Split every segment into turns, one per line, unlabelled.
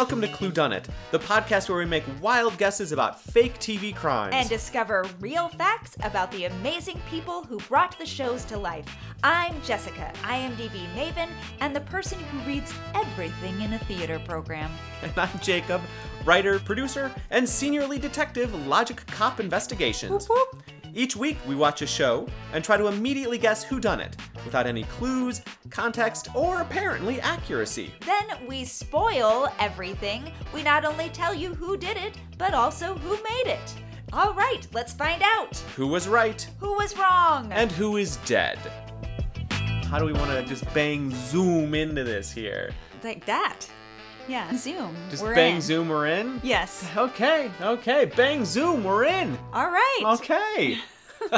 Welcome to Clue Done It, the podcast where we make wild guesses about fake TV crimes.
and discover real facts about the amazing people who brought the shows to life. I'm Jessica, IMDb Maven, and the person who reads everything in a theater program.
And I'm Jacob, writer, producer, and senior lead detective, Logic Cop Investigations.
Whoop, whoop.
Each week, we watch a show and try to immediately guess who done it, without any clues, context, or apparently accuracy.
Then we spoil everything. We not only tell you who did it, but also who made it. All right, let's find out.
Who was right
Who was wrong?
and who is dead? How do we want to just bang zoom into this here?
like that. Yeah, Zoom.
Just
We're
bang
in.
zoom, we're in?
Yes.
Okay, okay, bang zoom, we're in.
All right.
Okay.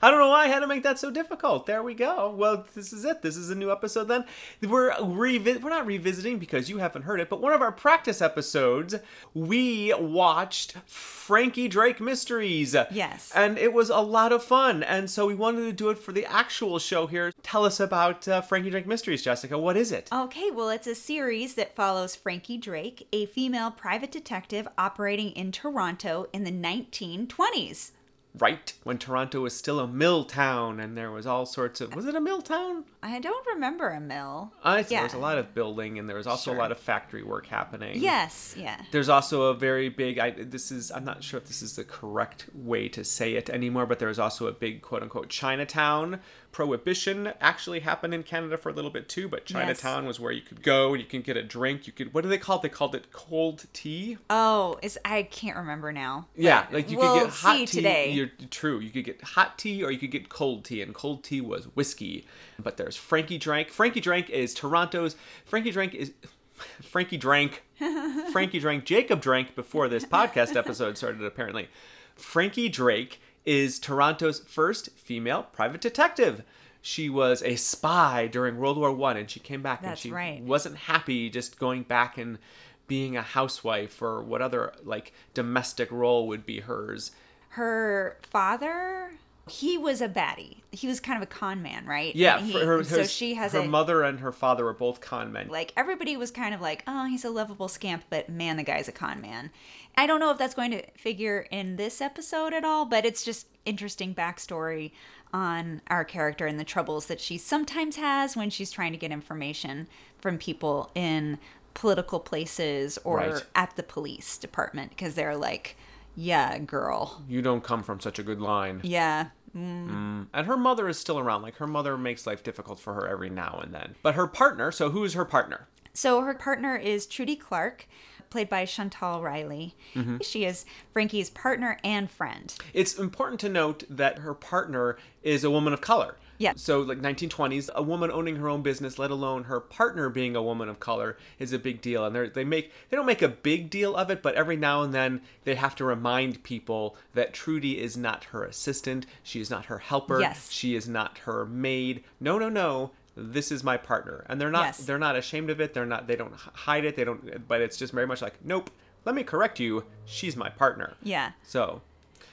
I don't know why I had to make that so difficult. There we go. Well, this is it. This is a new episode then. We're revi- we're not revisiting because you haven't heard it, but one of our practice episodes, we watched Frankie Drake Mysteries.
Yes.
And it was a lot of fun. And so we wanted to do it for the actual show here. Tell us about uh, Frankie Drake Mysteries, Jessica. What is it?
Okay, well, it's a series that follows Frankie Drake, a female private detective operating in Toronto in the 1920s.
Right when Toronto was still a mill town and there was all sorts of was it a mill town?
I don't remember a mill.
I think
Yeah.
there was a lot of building and there was also
Sure.
a lot of factory work happening.
Yes, yeah.
There's also a very big. I this is. I'm not sure if this is the correct way to say it anymore, but there was also a big quote unquote Chinatown. Prohibition actually happened in Canada for a little bit too, but Chinatown was where you could go and you can get a drink. You could. What do they call it? They called it cold tea.
Oh, is I can't remember now.
Yeah, like you
we'll
could get hot tea.
today.
You're true. You could get hot tea or you could get cold tea, and cold tea was whiskey. But there's Frankie Drank. Frankie Drank is Toronto's. Frankie Drank is. Frankie drank. Frankie drank. Jacob drank before this podcast episode started. Apparently, Frankie Drake is Toronto's first female private detective. She was a spy during World War One, and she came back and she
right.
wasn't happy just going back and being a housewife or what other like domestic role would be hers.
Her father, he was a baddie. He was kind of a con man, right?
Yeah,
he-
her,
so she has
her
a
mother and her father were both con men.
like everybody was kind of like, oh, he's a lovable scamp, but man, the guy's a con man. I don't know if that's going to figure in this episode at all, but it's just interesting backstory on our character and the troubles that she sometimes has when she's trying to get information from people in political places or
Right.
at the police department because they're like, yeah, girl.
you don't come from such a good line.
Yeah. Mm. Mm.
And her mother is still around. Like her mother makes life difficult for her every now and then. But her partner, so who is her partner?
So her partner is Trudy Clarke, played by Chantel Riley. Mm-hmm. She is Frankie's partner and friend.
It's important to note that her partner is a woman of color.
Yeah.
So like 1920s, a woman owning her own business, let alone her partner being a woman of color, is a big deal. And they they make they don't make a big deal of it, but every now and then they have to remind people that Trudy is not her assistant, she is not her helper,
Yes.
she is not her maid. No, no, no. This is my partner, and they're not
Yes.
they're not ashamed of it. They're not they don't hide it. They don't. But it's just very much like, nope. Let me correct you. She's my partner.
Yeah.
So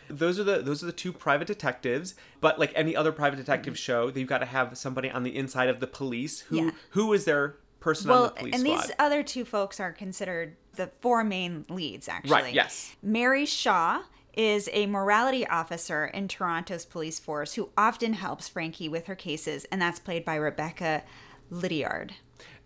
those are the those are the two private detectives. But like any other private detective show, you've got to have somebody on the inside of the police. Who
Yeah.
who is their person on the police side.
and
squad?
these other two folks are considered the four main leads, actually.
Right, yes.
Mary Shaw is a morality officer in Toronto's police force who often helps Frankie with her cases, and that's played by Rebecca Liddiard.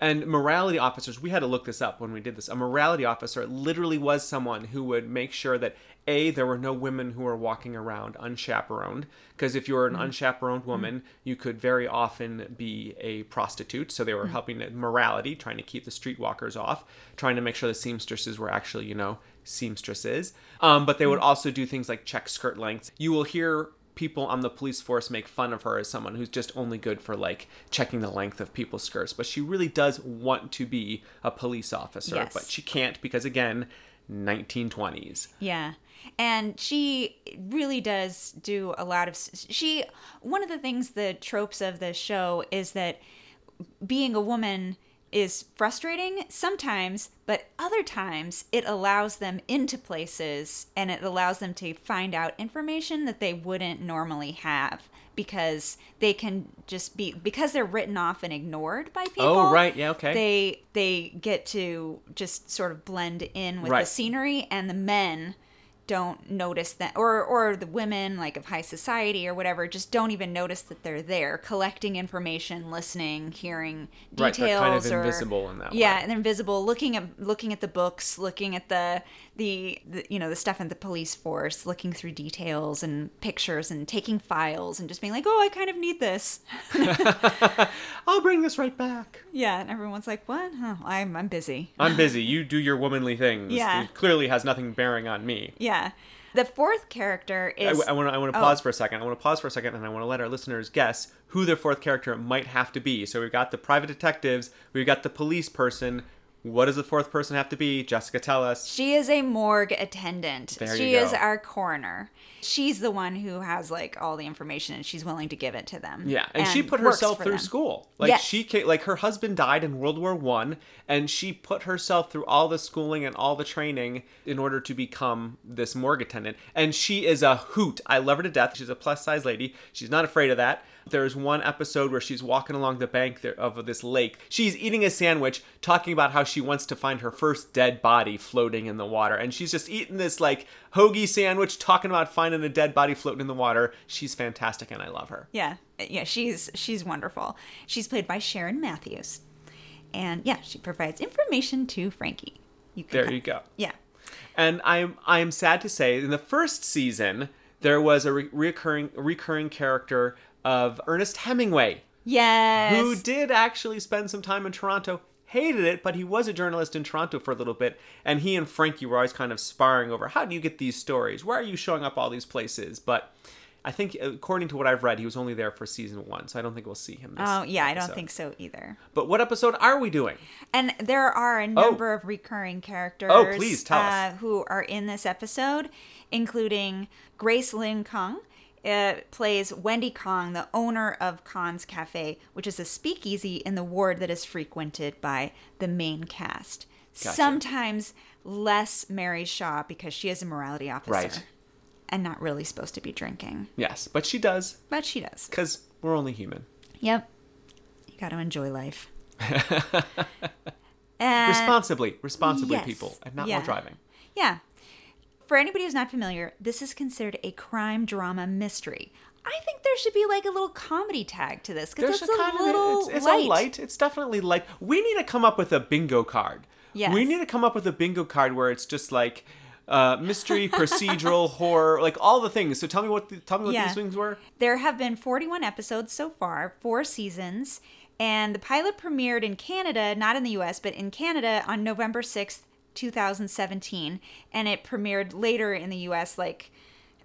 And morality officers, we had to look this up when we did this. A morality officer literally was someone who would make sure that A, there were no women who were walking around unchaperoned. Because if you were an mm-hmm. unchaperoned mm-hmm. woman, you could very often be a prostitute. So they were mm-hmm. helping morality, trying to keep the streetwalkers off, trying to make sure the seamstresses were actually, you know, seamstresses. Um, but they would also do things like check skirt lengths. You will hear people on the police force make fun of her as someone who's just only good for like checking the length of people's skirts but she really does want to be a police officer
Yes.
but she can't because again 1920s
Yeah. And she really does do a lot of she one of the things the tropes of the show is that being a woman is frustrating sometimes, but other times it allows them into places and it allows them to find out information that they wouldn't normally have because they can just be because they're written off and ignored by oh, people.
Oh, right. Yeah, okay.
They they get to just sort of blend in with
Right.
the scenery and the men don't notice that or or the women like of high society or whatever just don't even notice that they're there collecting information listening hearing
Right,
details
they're kind of
or
invisible in that
yeah
way.
and invisible looking at looking at the books looking at the, the the you know the stuff in the police force looking through details and pictures and taking files and just being like oh i kind of need this
I'll bring this right back.
yeah and everyone's like what oh, i'm i'm busy
I'm busy. You do your womanly things.
Yeah.
It clearly has nothing bearing on me.
yeah the fourth character is.
I,
is
want to I want to
Oh.
pause for a second. I want to pause for a second, and I want to let our listeners guess who their fourth character might have to be. So we've got the private detectives, we've got the police person. What does the fourth person have to be? Jessica, tell us.
She is a morgue attendant.
There
she is our coroner. She's the one who has like all the information and she's willing to give it to them.
Yeah, and, she put herself through
them.
school. Like
Yes.
she ca- like her husband died in World War One, and she put herself through all the schooling and all the training in order to become this morgue attendant. And she is a hoot. I love her to death. She's a plus size lady. She's not afraid of that. There's one episode where she's walking along the bank of this lake. She's eating a sandwich, talking about how she wants to find her first dead body floating in the water. And she's just eating this like hoagie sandwich, talking about finding a dead body floating in the water. She's fantastic, and I love her.
Yeah. Yeah, she's she's wonderful. She's played by Sharron Matthews. And yeah, she provides information to Frankie. You
There you go.
Yeah.
And I'm I'm sad to say, in the first season, there was a re- recurring recurring character of Ernest Hemingway,
Yes.
who did actually spend some time in Toronto. Hated it, but he was a journalist in Toronto for a little bit, and he and Frankie were always kind of sparring over how do you get these stories? Why are you showing up all these places? But I think, according to what I've read, he was only there for season one, so I don't think we'll see him. This
Oh, yeah, I don't think so either.
But what episode are we doing?
And there are a number of recurring characters
Oh, please, tell us.
uh, who are in this episode, including Grace Lynn Kung. Uh, plays Wendy Kong, the owner of Kong's Cafe, which is a speakeasy in the ward that is frequented by the main cast.
Gotcha.
Sometimes less Mary Shaw because she is a morality officer
Right.
and not really supposed to be drinking,
Yes, but she does,
but she does.
because we're only human.
Yep, you got to enjoy life. Uh,
responsibly, responsibly,
yes.
people, and not
Yeah.
while driving.
Yeah. For anybody who's not familiar, this is considered a crime drama mystery. I think there should be like a little comedy tag to this because it's
a
a, little
it's, it's
light.
light. It's definitely light. We need to come up with a bingo card.
Yes.
We need to come up with a bingo card where it's just like uh, mystery, procedural, horror, like all the things. So tell me what the, tell me what
Yeah.
these things were.
There have been 41 episodes so far, four seasons, and the pilot premiered in Canada, not in the US, but in Canada on November 6th, 2017, and it premiered later in the US like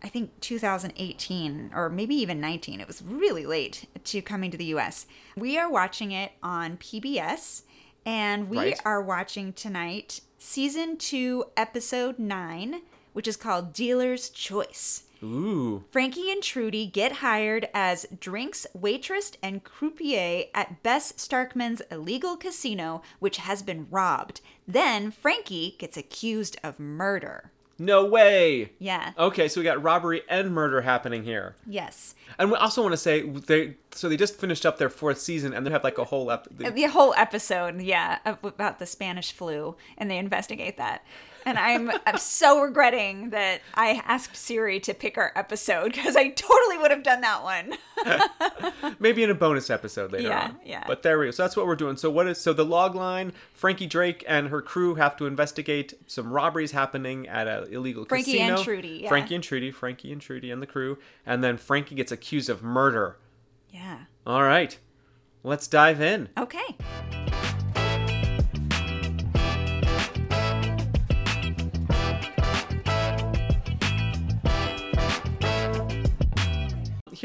I think 2018 or maybe even 19. It was really late to coming to the US. We are watching it on PBS and we
Right.
are watching tonight season 2 episode 9, which is called Dealer's Choice.
Ooh,
Frankie and Trudy get hired as drinks waitress and croupier at Bess Starkman's illegal casino, which has been robbed. Then Frankie gets accused of murder.
no way.
Yeah.
Okay, so we got robbery and murder happening here.
Yes.
And we also want to say they so they just finished up their fourth season and they have like a whole ep-
The whole episode, yeah, about the Spanish flu, and they investigate that. And I'm, I'm so regretting that I asked Siri to pick our episode because I totally would have done that one.
maybe in a bonus episode later
Yeah,
on.
yeah.
But there we go. So that's what we're doing. So what is so the log line? Frankie Drake and her crew have to investigate some robberies happening at an illegal
Frankie
casino.
and Trudy, yeah.
Frankie and Trudy, Frankie and Trudy and the crew, and then Frankie gets accused of murder.
Yeah.
All right, let's dive in.
Okay.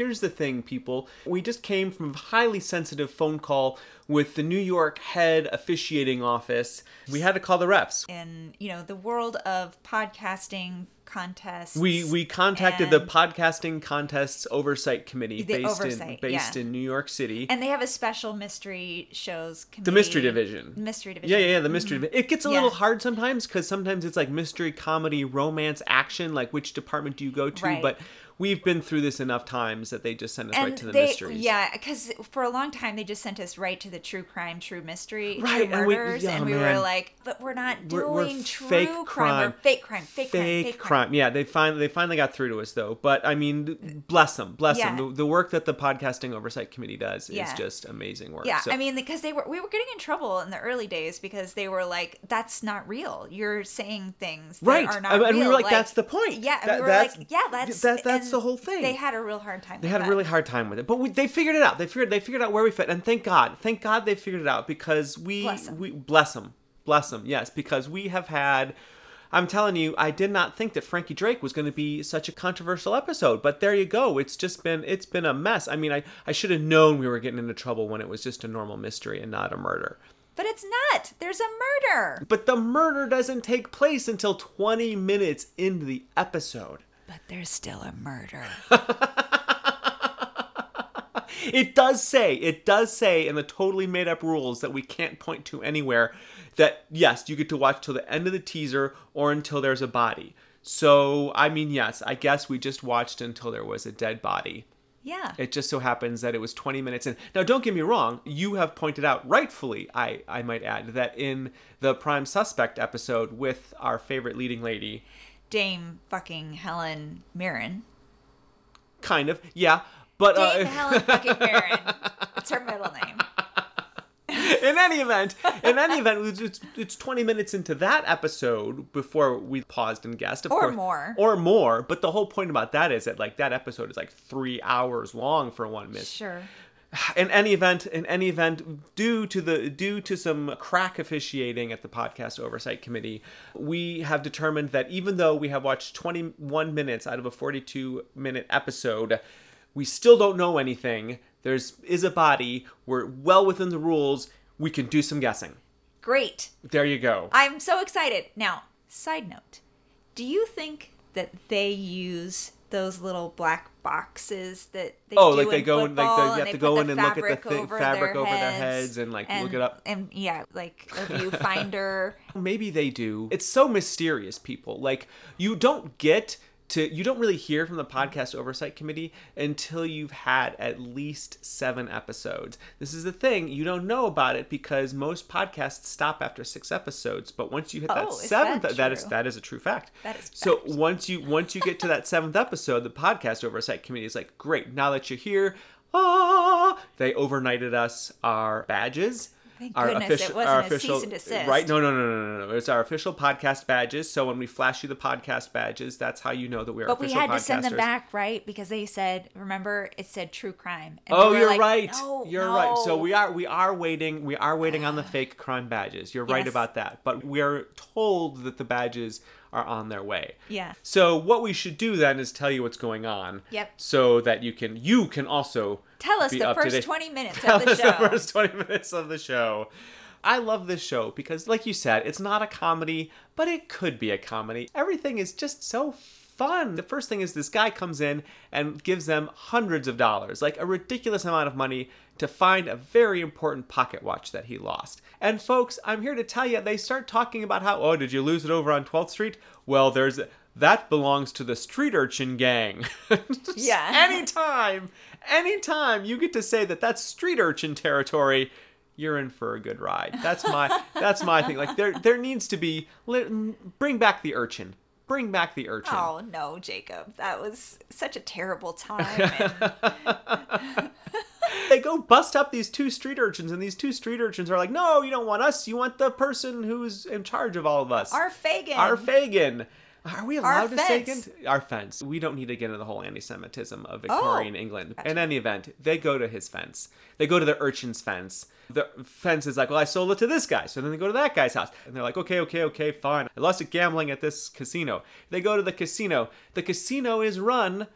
Here's the thing, people. We just came from a highly sensitive phone call with the New York head officiating office. We had to call the reps.
In you know the world of podcasting contests,
We we contacted the podcasting contests oversight committee based
oversight,
in based
yeah.
in New York City.
and they have a special mystery shows committee.
the mystery division.
Mystery division.
Yeah, yeah, yeah, the mystery. Mm-hmm. divi- It gets a
Yeah.
little hard sometimes because sometimes it's like mystery, comedy, romance, action. Like which department do you go to?
Right.
But we've been through this enough times that they just send us
And
right to the
they,
mysteries.
yeah, because for a long time they just sent us right to the true crime, true mystery,
Right,
true
and we-
murders, and we were like, but we're not
We're-
doing
we're
true
fake
crime.
crime.
We're fake crime, fake, crime,
fake
fake
crime. Yeah, they finally they finally got through to us though. But I mean, bless them, bless
Yeah.
them. The, the work that the podcasting oversight committee does is
Yeah.
just amazing work.
Yeah,
So-
I mean, because they were, we were getting in trouble in the early days because they were like, "That's not real. You're saying things that
right,
are not
and,
real."
and we were like, "That's the point."
Yeah, and
That-
we were like, "Yeah, that's
that, that's the whole thing."
They had a real hard time.
They had a really hard time with it, but we, they figured it out. They figured they figured out where we fit, and thank God, thank God they figured it out because we
Bless 'em.
we bless them, bless them. Yes, because we have had. I'm telling you, I did not think that Frankie Drake was going to be such a controversial episode, but there you go. It's just been it's been a mess. I mean, I I should have known we were getting into trouble when it was just a normal mystery and not a murder.
But it's not. There's a murder.
But the murder doesn't take place until 20 minutes into the episode.
But there's still a murder.
It does say, it does say in the totally made up rules that we can't point to anywhere that yes, you get to watch till the end of the teaser or until there's a body. So, I mean, yes, I guess we just watched until there was a dead body.
Yeah.
It just so happens that it was 20 minutes in. Now, don't get me wrong, you have pointed out rightfully, I, I might add, that in the Prime Suspect episode with our favorite leading lady,
Dame fucking Helen Mirren.
kind of, yeah, but
Dame
uh,
Helen fucking Mirren. It's her middle name.
in any event, in any event, it's, it's, it's 20 minutes into that episode before we paused and guessed, of
Or
course,
more.
or more. But the whole point about that is that like that episode is like three hours long for one minute.
Sure.
In any event in any event due to the due to some crack officiating at the podcast oversight committee we have determined that even though we have watched 21 minutes out of a 42 minute episode we still don't know anything there's is a body we're well within the rules we can do some guessing
Great.
there you go
I'm so excited. Now, side note. Do you think that they use those little black boxes that they
Oh,
do
like they
in
go in- like they have
they
to go in and look at the
fabric
thi-
over
fabric
their
over their
heads
heads and, like, look it up?
And yeah, like a viewfinder.
Maybe they do. It's so mysterious, people. Like you don't get to you don't really hear from the podcast oversight committee until you've had at least 7 episodes. This is the thing, you don't know about it because most podcasts stop after 6 episodes, but once you hit that
Oh, is
7th
that
that is that is a true fact.
That is
So
fact.
once you once you get to that 7th episode, the podcast oversight committee is like, "Great, now that you're here, ah, they overnighted us our badges.
Thank
our
goodness it
official,
wasn't
our
a
official,
cease and desist.
right? No, no, no, no, no, no. It's our official podcast badges. So when we flash you the podcast badges, that's how you know that we are
But we had to send them back, right? Because they said, remember, it said true crime. And
Oh,
we
you're
like,
right.
"No,
you're right. So we are we are waiting we are waiting on the fake crime badges. You're right about that. But we are told that the badges are on their way.
Yeah.
So what we should do then is tell you what's going on.
Yep.
So that you can you can also
Tell us the first 20 minutes
Tell
of the
us
show.
the first 20 minutes of the show. I love this show because, like you said, it's not a comedy, but it could be a comedy. Everything is just so fun. The first thing is this guy comes in and gives them hundreds of dollars, like a ridiculous amount of money, to find a very important pocket watch that he lost. And folks, I'm here to tell you, they start talking about how, oh, did you lose it over on 12th Street? Well, there's that belongs to the street urchin gang.
Yeah.
Anytime, anytime you get to say that that's street urchin territory, you're in for a good ride. That's my that's my thing. Like there there needs to be bring back the urchin. Bring back the urchin.
Oh no, Jacob, that was such a terrible time. And
They go bust up these two street urchins, and these two street urchins are like, "No, you don't want us. You want the person who's in charge of all of us."
our Fagin.
Our Fagin. Are we allowed to say. Our fence. We don't need to get into the whole anti-Semitism of
Oh.
Victorian England. In any event, they go to his fence. They go to the urchin's fence. The fence is like, well, I sold it to this guy. So then they go to that guy's house. And they're like, okay, okay, okay, fine. I lost it gambling at this casino. They go to the casino. The casino is run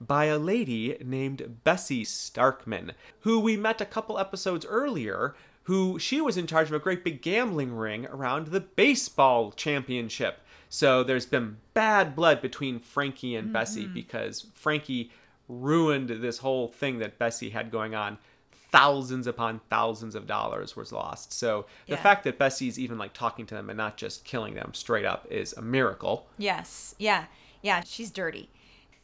by a lady named Bessie Starkman, who we met a couple episodes earlier, who she was in charge of a great big gambling ring around the baseball championship. So there's been bad blood between Frankie and Bessie mm-hmm. because Frankie ruined this whole thing that Bessie had going on. Thousands upon thousands of dollars was lost. So the
Yeah.
fact that Bessie's even like talking to them and not just killing them straight up is a miracle.
Yes. Yeah. Yeah. She's dirty.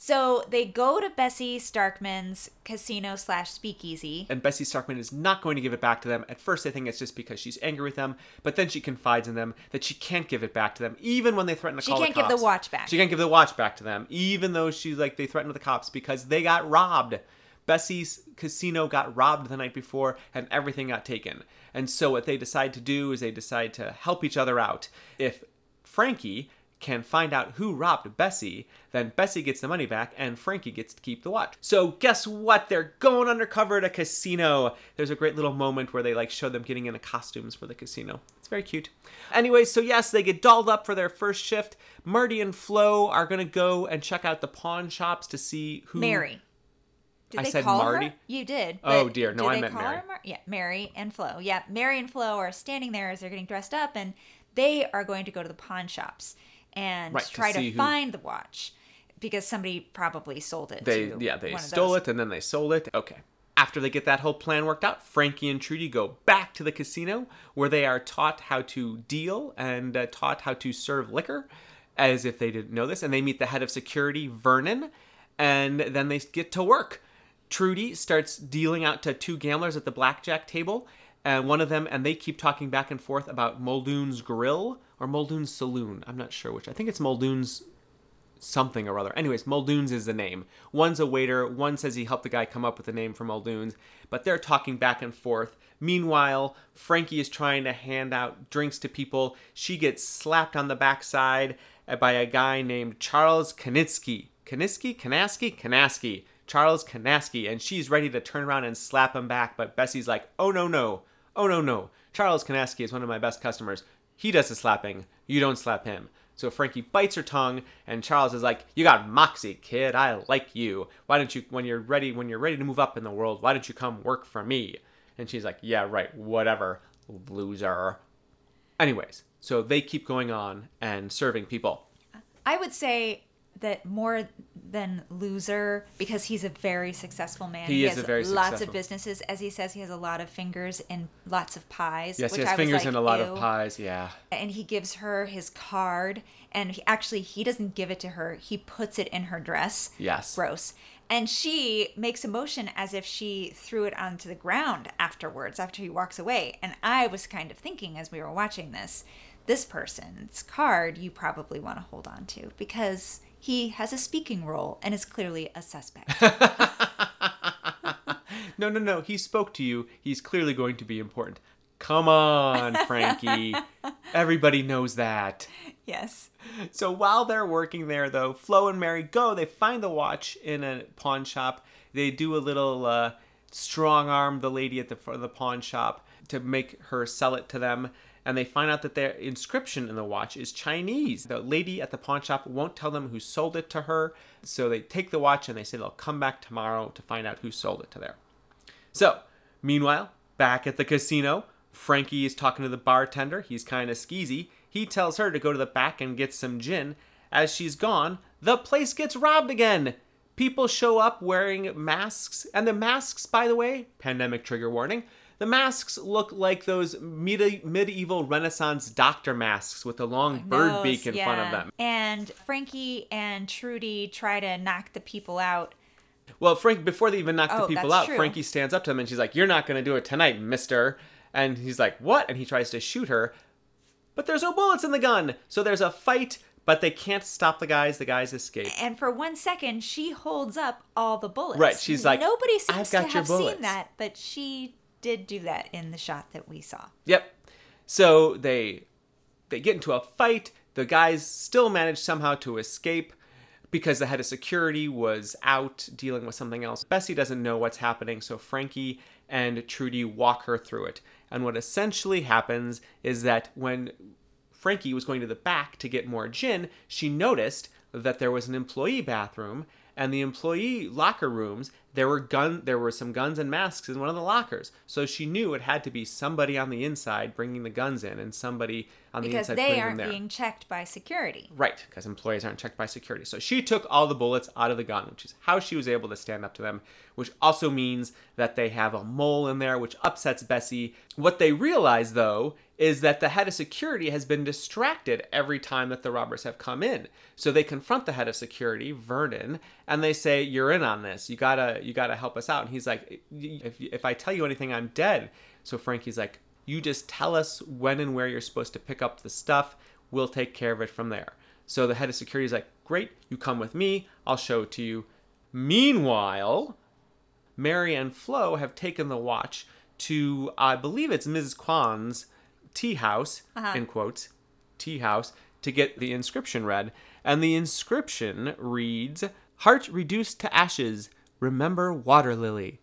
So they go to Bessie Starkman's casino slash speakeasy.
and Bessie Starkman is not going to give it back to them. At first, they think it's just because she's angry with them, but then she confides in them that she can't give it back to them, even when they threaten to
She
call
can't give the watch back.
She can't give the watch back to them, even though she's like they threatened the cops because they got robbed. Bessie's casino got robbed the night before, and everything got taken. And so, what they decide to do is they decide to help each other out. If Frankie can find out who robbed Bessie, then Bessie gets the money back and Frankie gets to keep the watch. So guess what? They're going undercover at a casino. There's a great little moment where they like show them getting into costumes for the casino. It's very cute. Anyway, so yes, they get dolled up for their first shift. Marty and Flo are gonna go and check out the pawn shops to see who
Mary. Did
I
they
said
call
Marty?
her? You did.
Oh, dear. No, I meant Mary.
Mar- yeah, Mary and Flo. Yeah, Mary and Flo are standing there as they're getting dressed up, and they are going to go to the pawn shops and
Right,
try to,
who-
find the watch because somebody probably sold it.
They
to
yeah, they stole it and then they sold it. Okay. After they get that whole plan worked out, Frankie and Trudy go back to the casino where they are taught how to deal and uh, taught how to serve liquor as if they didn't know this and they meet the head of security, Vernon, and then they get to work. Trudy starts dealing out to two gamblers at the blackjack table, and one of them, and they keep talking back and forth about Muldoon's Grill or Muldoon's Saloon. I'm not sure which. I think it's Muldoon's something or other. Anyways, Muldoon's is the name. One's a waiter, one says he helped the guy come up with the name for Muldoon's, but they're talking back and forth. Meanwhile, Frankie is trying to hand out drinks to people. She gets slapped on the backside by a guy named Charles Kanitsky. Kanitsky? Kanaski? Kanaski. Charles Kanaski, and she's ready to turn around and slap him back, but Bessie's like, oh no, no. Oh no, no. Charles Kanaski is one of my best customers. He does the slapping. You don't slap him. So Frankie bites her tongue, and Charles is like, "You got moxie, kid. I like you. Why don't you, when you're ready, when you're ready to move up in the world, why don't you come work for me?" And she's like, "Yeah, right. Whatever, loser." Anyways, so they keep going on and serving people.
I would say that more than loser because he's a very successful man.
He is
has
a very
lots
successful-
of businesses, as he says. He has a lot of fingers in lots of pies.
Yes,
which
he has
was
fingers
like,
in a lot
"Ew."
of pies. Yeah.
and he gives her his card and he, actually he doesn't give it to her he puts it in her dress
Yes.
gross and she makes a motion as if she threw it onto the ground afterwards after he walks away and i was kind of thinking as we were watching this this person's card you probably want to hold on to because he has a speaking role and is clearly a suspect
No, no, no. He spoke to you. He's clearly going to be important. Come on, Frankie. Everybody knows that.
yes
So while they're working there, though, Flo and Mary go. They find the watch in a pawn shop. They do a little uh, strong arm the lady at the front of the pawn shop to make her sell it to them. And they find out that their inscription in the watch is Chinese. The lady at the pawn shop won't tell them who sold it to her. So they take the watch and they say they'll come back tomorrow to find out who sold it to there. So, meanwhile, back at the casino, Frankie is talking to the bartender. He's kind of skeezy. He tells her to go to the back and get some gin. As she's gone, the place gets robbed again. People show up wearing masks, and the masks, by the way, pandemic trigger warning, the masks look like those medi- medieval Renaissance doctor masks with a long bird
Nose,
beak in front of them.
and frankie and trudy try to knock the people out
Well, Frank, before they even knock the
Oh,
people out,
true.
Frankie stands up to them and she's like, You're not going to do it tonight, mister. And he's like, What? And he tries to shoot her. But there's no bullets in the gun. So there's a fight, but they can't stop the guys. The guys escape.
and for one second she holds up all the bullets
Right, she's like,
nobody seems
"I've got
to
your
have
bullets."
seen that but she did do that in the shot that we saw
Yep. So they they get into a fight. The guys still manage somehow to escape because the head of security was out dealing with something else. Bessie doesn't know what's happening, so Frankie and Trudy walk her through it. And what essentially happens is that when Frankie was going to the back to get more gin, she noticed that there was an employee bathroom and the employee locker rooms there were gun there were some guns and masks in one of the lockers so she knew it had to be somebody on the inside bringing the guns in and somebody on the
because
inside
they
putting them
aren't being checked by security.
Right, because employees aren't checked by security. So she took all the bullets out of the gun, which is how she was able to stand up to them, which also means that they have a mole in there, which upsets Bessie. What they realize, though, is that the head of security has been distracted every time that the robbers have come in. So they confront the head of security, Vernon, and they say, "You're in on this. You gotta, you gotta help us out." And he's like, "If if I tell you anything, I'm dead." So Frankie's like, you just tell us when and where you're supposed to pick up the stuff. We'll take care of it from there. So the head of security is like, Great, you come with me. I'll show it to you. Meanwhile, Mary and Flo have taken the watch to, I believe it's Mrs. Kwan's tea house, uh-huh. in quotes, tea house, to get the inscription read. And the inscription reads Heart reduced to ashes, remember water lily.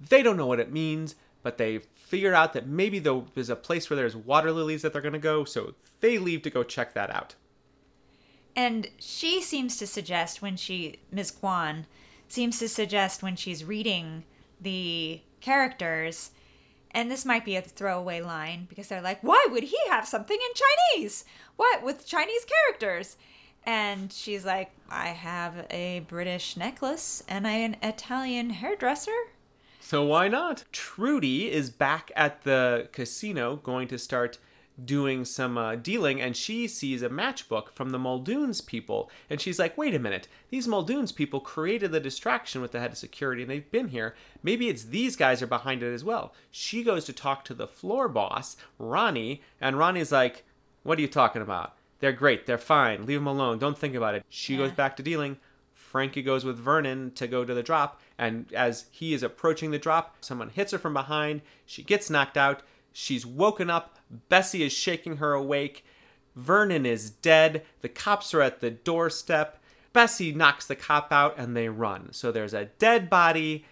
They don't know what it means, but they figure out that maybe there's a place where there's water lilies that they're going to go, so they leave to go check that out.
And she seems to suggest when she, Ms. Kwan, seems to suggest when she's reading the characters, and this might be a throwaway line because they're like, why would he have something in Chinese? What with Chinese characters? And she's like, I have a British necklace and an Italian hairdresser.
So why not? Trudy is back at the casino going to start doing some uh, dealing and she sees a matchbook from the Muldoons people. And she's like wait a minute. These Muldoons people created the distraction with the head of security and they've been here. Maybe it's these guys are behind it as well. She goes to talk to the floor boss Ronnie and Ronnie's like what are you talking about? They're great. They're fine. Leave them alone. Don't think about it. She goes back to dealing. Frankie goes with Vernon to go to the drop, and as he is approaching the drop, someone hits her from behind. She gets knocked out. She's woken up. Bessie is shaking her awake. Vernon is dead. The cops are at the doorstep. Bessie knocks the cop out and they run. So there's a dead body.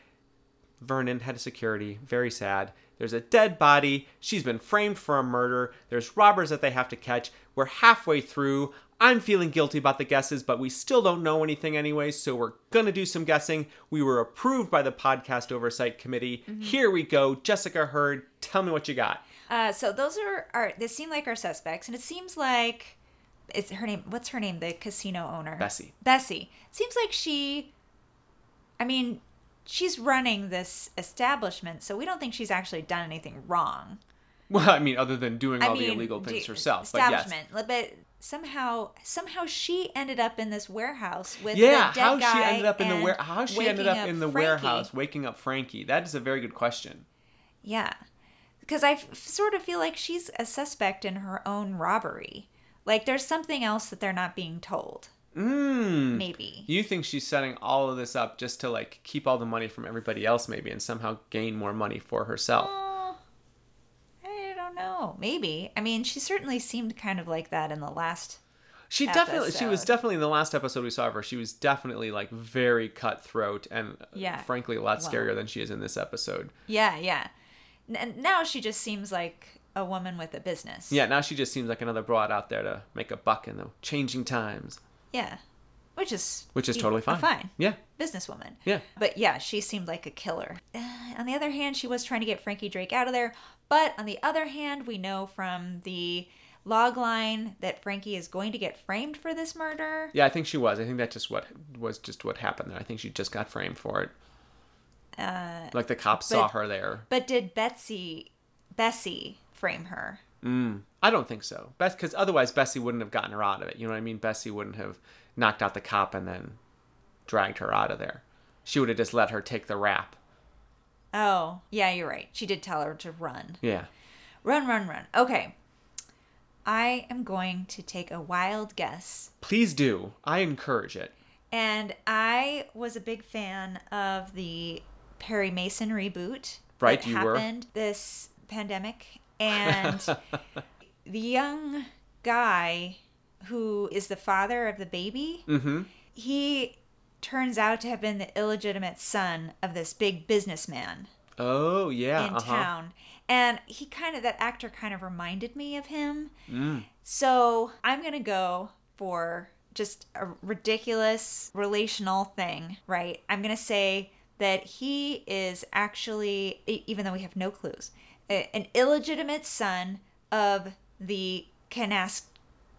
Vernon, head of security, very sad. There's a dead body. She's been framed for a murder. There's robbers that they have to catch. We're halfway through. I'm feeling guilty about the guesses, but we still don't know anything anyway, so we're gonna do some guessing. We were approved by the podcast oversight committee. Here we go. Jessica Hurd, tell me what you got.
Uh, so those are our. They seem like our suspects, and it seems like it's her name. What's her name? The casino owner.
Bessie.
Bessie. Seems like she. I mean, she's running this establishment, so we don't think she's actually done anything wrong.
Well, I mean, other than doing
I
all
mean,
the illegal things herself, but yes.
Establishment, but somehow, somehow she ended up in this warehouse with
Yeah,
the dead
how she ended up in the ware how she ended
waking
up in the
Frankie.
warehouse waking up Frankie. That is a very good question.
Yeah. Because I f- sort of feel like she's a suspect in her own robbery. Like there's something else that they're not being told.
Mmm.
Maybe.
You think she's setting all of this up just to like keep all the money from everybody else maybe and somehow gain more money for herself.
Don't know. Maybe. I mean, she certainly seemed kind of like that in the last.
She definitely she was definitely in the last episode we saw of her, she was definitely like very cutthroat and uh,
Yeah.
frankly a lot
Well.
scarier than she is in this episode.
Yeah, yeah. N- now she just seems like a woman with a business.
Yeah, now she just seems like another broad out there to make a buck in the changing times.
Yeah. Which is
Which is totally fine.
Fine.
Yeah.
Businesswoman.
Yeah.
But yeah, she seemed like a killer. Uh, on the other hand, she was trying to get Frankie Drake out of there. But on the other hand, we know from the log line that Frankie is going to get framed for this murder.
Yeah, I think she was. I think that just what was just what happened there. I think she just got framed for it.
Uh,
Like the cops saw her there.
but did Betsy, Bessie, frame her?
Mm, I don't think so. Because otherwise, Bessie wouldn't have gotten her out of it. You know what I mean? Bessie wouldn't have knocked out the cop and then dragged her out of there. She would have just let her take the rap.
Oh, yeah, you're right. She did tell her to run.
Yeah.
Run, run, run. Okay. I am going to take a wild guess.
Please do. I encourage it.
And I was a big fan of the Perry Mason reboot.
Right,
that
you were.
happened this pandemic. And the young guy who is the father of the baby,
Mm-hmm.
he turns out to have been the illegitimate son of this big businessman
Oh, yeah.
in
uh-huh.
town. And he kind of, that actor kind of reminded me of him.
Mm.
So I'm going to go for just a ridiculous relational thing, right? I'm going to say that he is actually, even though we have no clues, an illegitimate son of the Canasta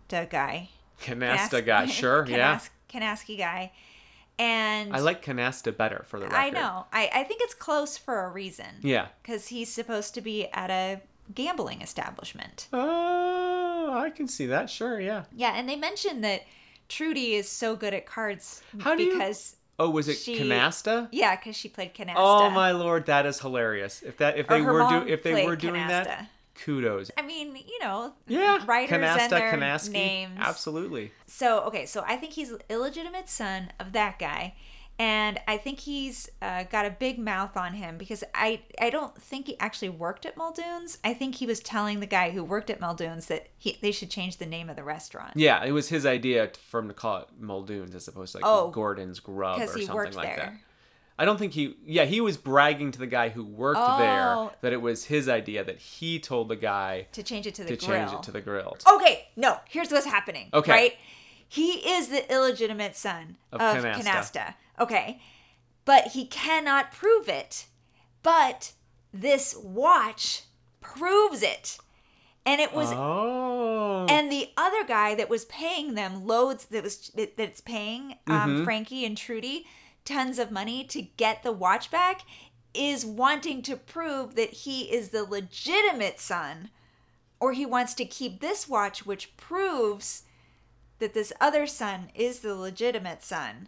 guy.
Canasta
Canas-
guy, sure, yeah.
Canas- Kanaski guy. And
I like Canasta better for the record.
I know. I, I think it's close for a reason.
Yeah.
Because he's supposed to be at a gambling establishment.
Oh, I can see that. Sure, yeah.
Yeah, and they mentioned that Trudy is so good at cards
How do you-
because
Oh, was it
She-
Canasta?
yeah, because she played Canasta.
Oh my lord, that is hilarious. If that if
Or
they were do if they were doing that,
Canasta.
Kudos.
I mean, you know,
Yeah,
writers
Canasta,
and their
Kanaski,
names.
absolutely.
So okay, so I think he's illegitimate son of that guy, and I think he's uh, got a big mouth on him because I I don't think he actually worked at Muldoon's. I think he was telling the guy who worked at Muldoon's that he they should change the name of the restaurant.
Yeah, it was his idea for him to call it Muldoon's as opposed to like
Oh,
Gordon's Grub or something like that. I don't think he. Yeah, he was bragging to the guy who worked
Oh.
there that it was his idea that he told the guy
To change it to the
to
grill.
change it to the grill.
Okay, no, here's what's happening.
Okay.
Right? He is the illegitimate son
Of
of,
Canasta.
Canasta. Okay. But he cannot prove it. But this watch proves it. And it was
oh,
and the other guy that was paying them loads that was that, that's paying um,
Mm-hmm.
Frankie and Trudy tons of money to get the watch back is wanting to prove that he is the legitimate son or he wants to keep this watch which proves that this other son is the legitimate son.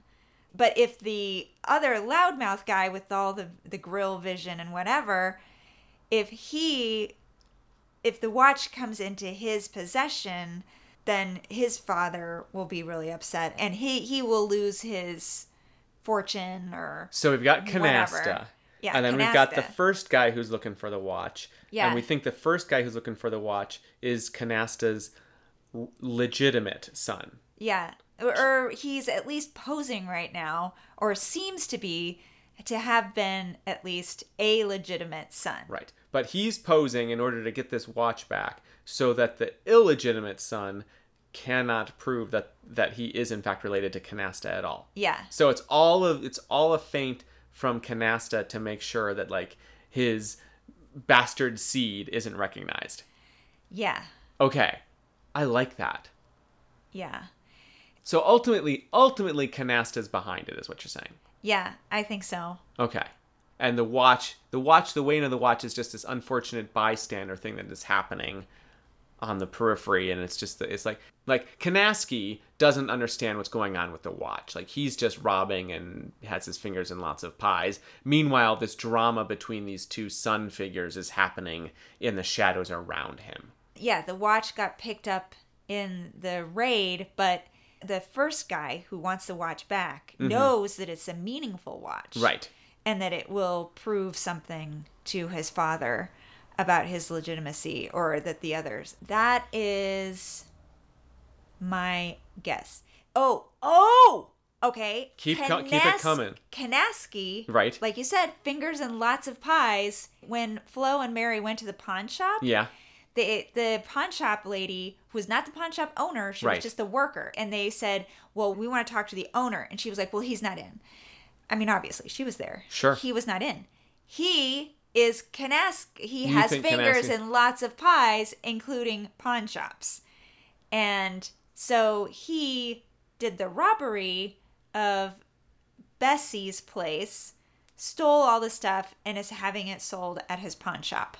But if the other loudmouth guy with all the the grill vision and whatever if he if the watch comes into his possession, then his father will be really upset and he he will lose his fortune or
so we've got
whatever.
Canasta.
Yeah,
and then we've got the first guy who's looking for the watch.
Yeah.
And we think the first guy who's looking for the watch is Canasta's legitimate son.
yeah, or, or he's at least posing right now or seems to be to have been at least a legitimate son.
Right. But he's posing in order to get this watch back so that the illegitimate son cannot prove that that he is in fact related to Canasta at all.
Yeah.
So it's all of it's all a feint from Canasta to make sure that like his bastard seed isn't recognized.
Yeah.
Okay. I like that.
Yeah.
So ultimately ultimately Canasta's behind it is what you're saying.
Yeah, I think so.
Okay. And the watch, the watch, the weight of the watch is just this unfortunate bystander thing that is happening on the periphery, and it's just, it's like, like Kanaski doesn't understand what's going on with the watch. Like he's just robbing and has his fingers in lots of pies. Meanwhile, this drama between these two sun figures is happening in the shadows around him.
yeah, the watch got picked up in the raid, but the first guy who wants the watch back knows that it's a meaningful watch.
Mm-hmm. Right.
And that it will prove something to his father about his legitimacy or that the others. That is my guess. Oh, oh! Okay.
Keep co- keep it coming.
Kanaski,
Right.
like you said, fingers and lots of pies. When Flo and Mary went to the pawn shop,
Yeah.
the the pawn shop lady who was not the pawn shop owner she
Right.
was just the worker and they said well we want to talk to the owner and she was like well he's not in i mean obviously she was there
Sure.
he was not in he is canas he
You
has fingers
Kanaski-
and lots of pies including pawn shops and so he did the robbery of bessie's place stole all the stuff and is having it sold at his pawn shop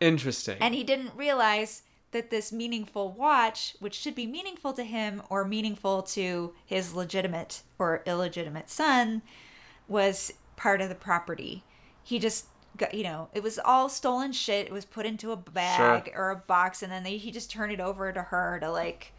Interesting.
and he didn't realize that this meaningful watch, which should be meaningful to him or meaningful to his legitimate or illegitimate son, was part of the property. He just got, you know, it was all stolen shit. It was put into a bag or a box, and then they, he just turned it over to her to like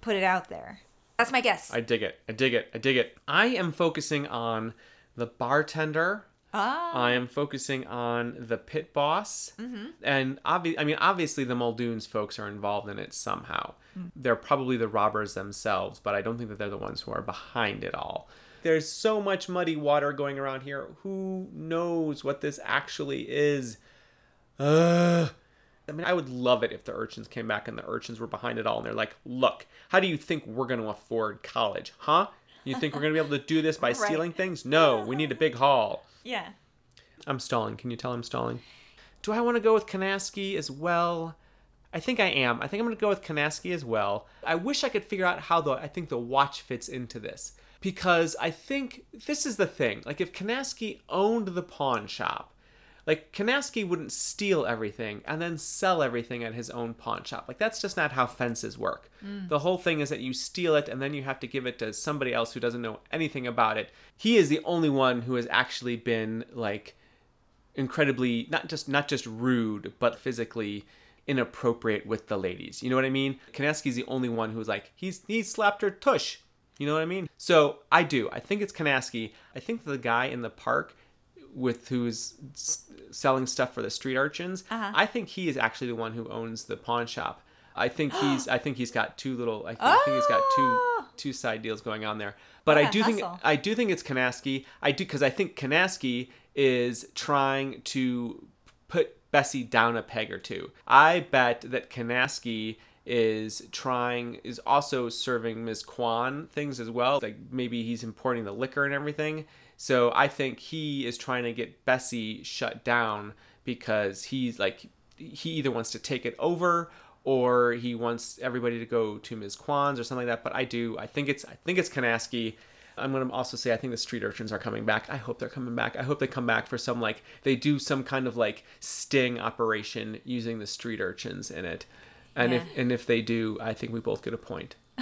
put it out there. That's my guess.
I dig it. I dig it. I dig it. I am focusing on the bartender.
ah,
I am focusing on the pit boss, mm-hmm. and obvi- I mean, obviously, the Muldoons folks are involved in it somehow. They're probably the robbers themselves, but I don't think that they're the ones who are behind it all. There's so much muddy water going around here. Who knows what this actually is? Ugh. I mean, I would love it if the urchins came back and the urchins were behind it all and they're like, look, how do you think we're going to afford college? Huh? You think we're going to be able to do this by
Right.
stealing things? No, we need a big haul.
Yeah.
I'm stalling. Can you tell I'm stalling? Do I want to go with Kanaski as well? I think I am. I think I'm going to go with Kanaski as well. I wish I could figure out how the I think the watch fits into this because I think this is the thing. Like if Kanaski owned the pawn shop, like Kanaski wouldn't steal everything and then sell everything at his own pawn shop. Like that's just not how fences work. Mm. The whole thing is that you steal it and then you have to give it to somebody else who doesn't know anything about it. He is the only one who has actually been like incredibly not just not just rude but physically inappropriate with the ladies. You know what I mean? Kanaski's the only one who's like he's he slapped her tush. You know what I mean? So I do. I think it's Kanaski. I think the guy in the park with who's selling stuff for the street urchins.
Uh-huh.
I think he is actually the one who owns the pawn shop. I think he's I think he's got two little I think, I think he's got two
Oh.
two side deals going on there. But
What
I do think. I do think it's Kanaski. I do because I think Kanaski is trying to put Bessie down a peg or two. I bet that Kanaski is trying is also serving Ms. Kwan things as well. Like maybe he's importing the liquor and everything. So I think he is trying to get Bessie shut down because he's like he either wants to take it over or he wants everybody to go to Ms. Kwan's or something like that. But I do I think it's I think it's Kanaski. I'm gonna also say I think the street urchins are coming back. I hope they're coming back. I hope they come back for some like they do some kind of like sting operation using the street urchins in it. And if and if they do, I think we both get a point.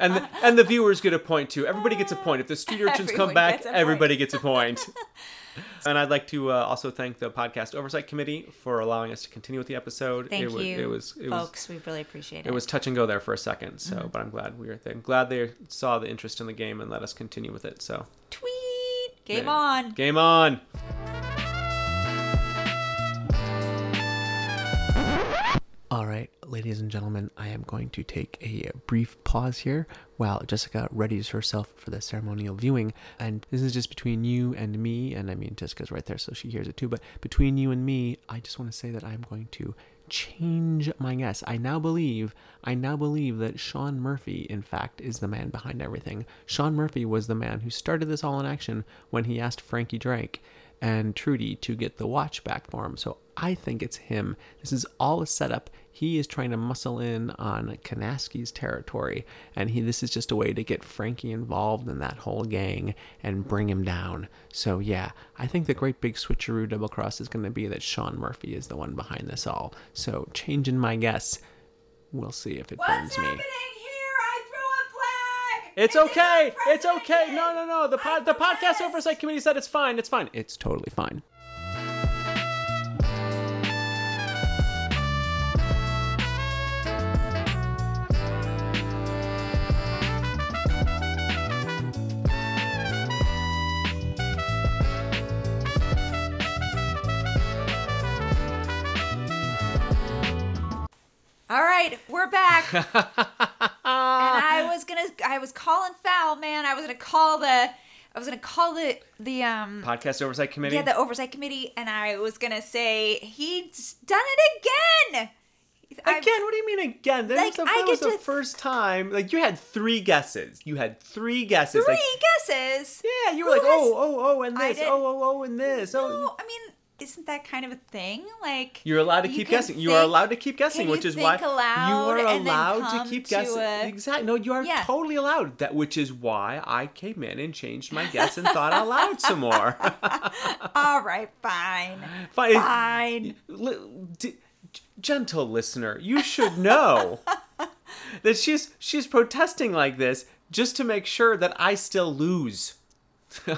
and the, and the viewers get a point too. Everybody gets a point. If the street urchins come back,
gets
everybody gets a point. and I'd like to uh, also thank the podcast oversight committee for allowing us to continue with the episode.
Thank
it was,
you,
It was it was
folks. we really appreciate it.
it was touch and go there for a second. So,
Mm-hmm.
but I'm glad we were there. I'm glad they saw the interest in the game and let us continue with it. So,
tweet. Game
Yeah.
on.
game on. All right, ladies and gentlemen, I am going to take a brief pause here while Jessica readies herself for the ceremonial viewing. And this is just between you and me. And I mean, Jessica's right there, so she hears it too. But between you and me, I just want to say that I'm going to change my guess. I now believe, I now believe that Sean Murphy, in fact, is the man behind everything. Sean Murphy was the man who started this all in action when he asked Frankie Drake and Trudy to get the watch back for him. So I think it's him. This is all a setup. He is trying to muscle in on Kanaski's territory, and he this is just a way to get Frankie involved in that whole gang and bring him down. So yeah, I think the great big switcheroo double cross is going to be that Sean Murphy is the one behind this all. So changing my guess, we'll see if it burns me. It's okay. It's okay. No, no, no. The pod, the podcast oversight committee said it's fine. It's fine. It's totally fine.
All right, we're back. and I was gonna, I was calling foul, man. I was gonna call the, I was gonna call the the um.
Podcast oversight committee.
Yeah, the oversight committee, and I was gonna say he's done it again. I-
Again, what do you mean again? That
Like,
was, the, that was the
to-
first time. Like you had three guesses. You had three guesses.
three
Like,
guesses.
yeah, you were
Who
like,
has-
oh, oh, oh, and this, oh, oh, oh, and this. Oh,
I mean, isn't that kind of a thing? Like
You're allowed to
you
keep guessing. you are allowed to keep guessing, which is why you are allowed to keep guessing.
a-
Exactly. No, you are
Yeah.
totally allowed. That which is why I came in and changed my guess and thought out loud some more.
All right, fine,
Fine.
fine.
D- gentle listener, you should know that she's she's protesting like this just to make sure that I still lose.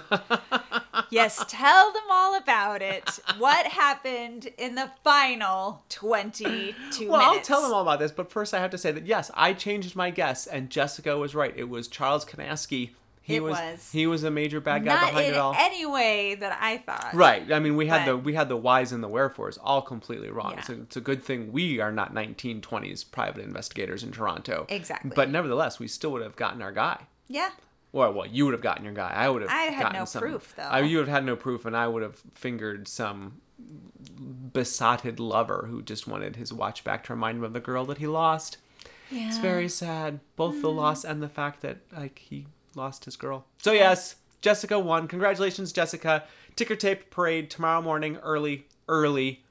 Yes, tell them all about it. What happened in the final 22
Well, I'll tell them all about this, but first I have to say that yes, I changed my guess, and Jessica was right. It was Charles Kanaski. He
It
was,
was.
he was a major bad guy
Not
behind
in
it all.
any way that I thought.
Right. I mean, we had
But-
the we had the whys and the wherefores all completely wrong.
Yeah.
So it's a good thing we are not 1920s private investigators in Toronto.
Exactly.
But nevertheless, we still would have gotten our guy.
Yeah.
Well, well, you would have gotten your guy. I would have.
I had
gotten
no
some,
proof, though.
I, you would have had no proof, and I would have fingered some besotted lover who just wanted his watch back to remind him of the girl that he lost.
Yeah.
It's very sad, both the mm. loss and the fact that like he lost his girl. So yes, Jessica won. Congratulations, Jessica. Ticker tape parade tomorrow morning, early, early.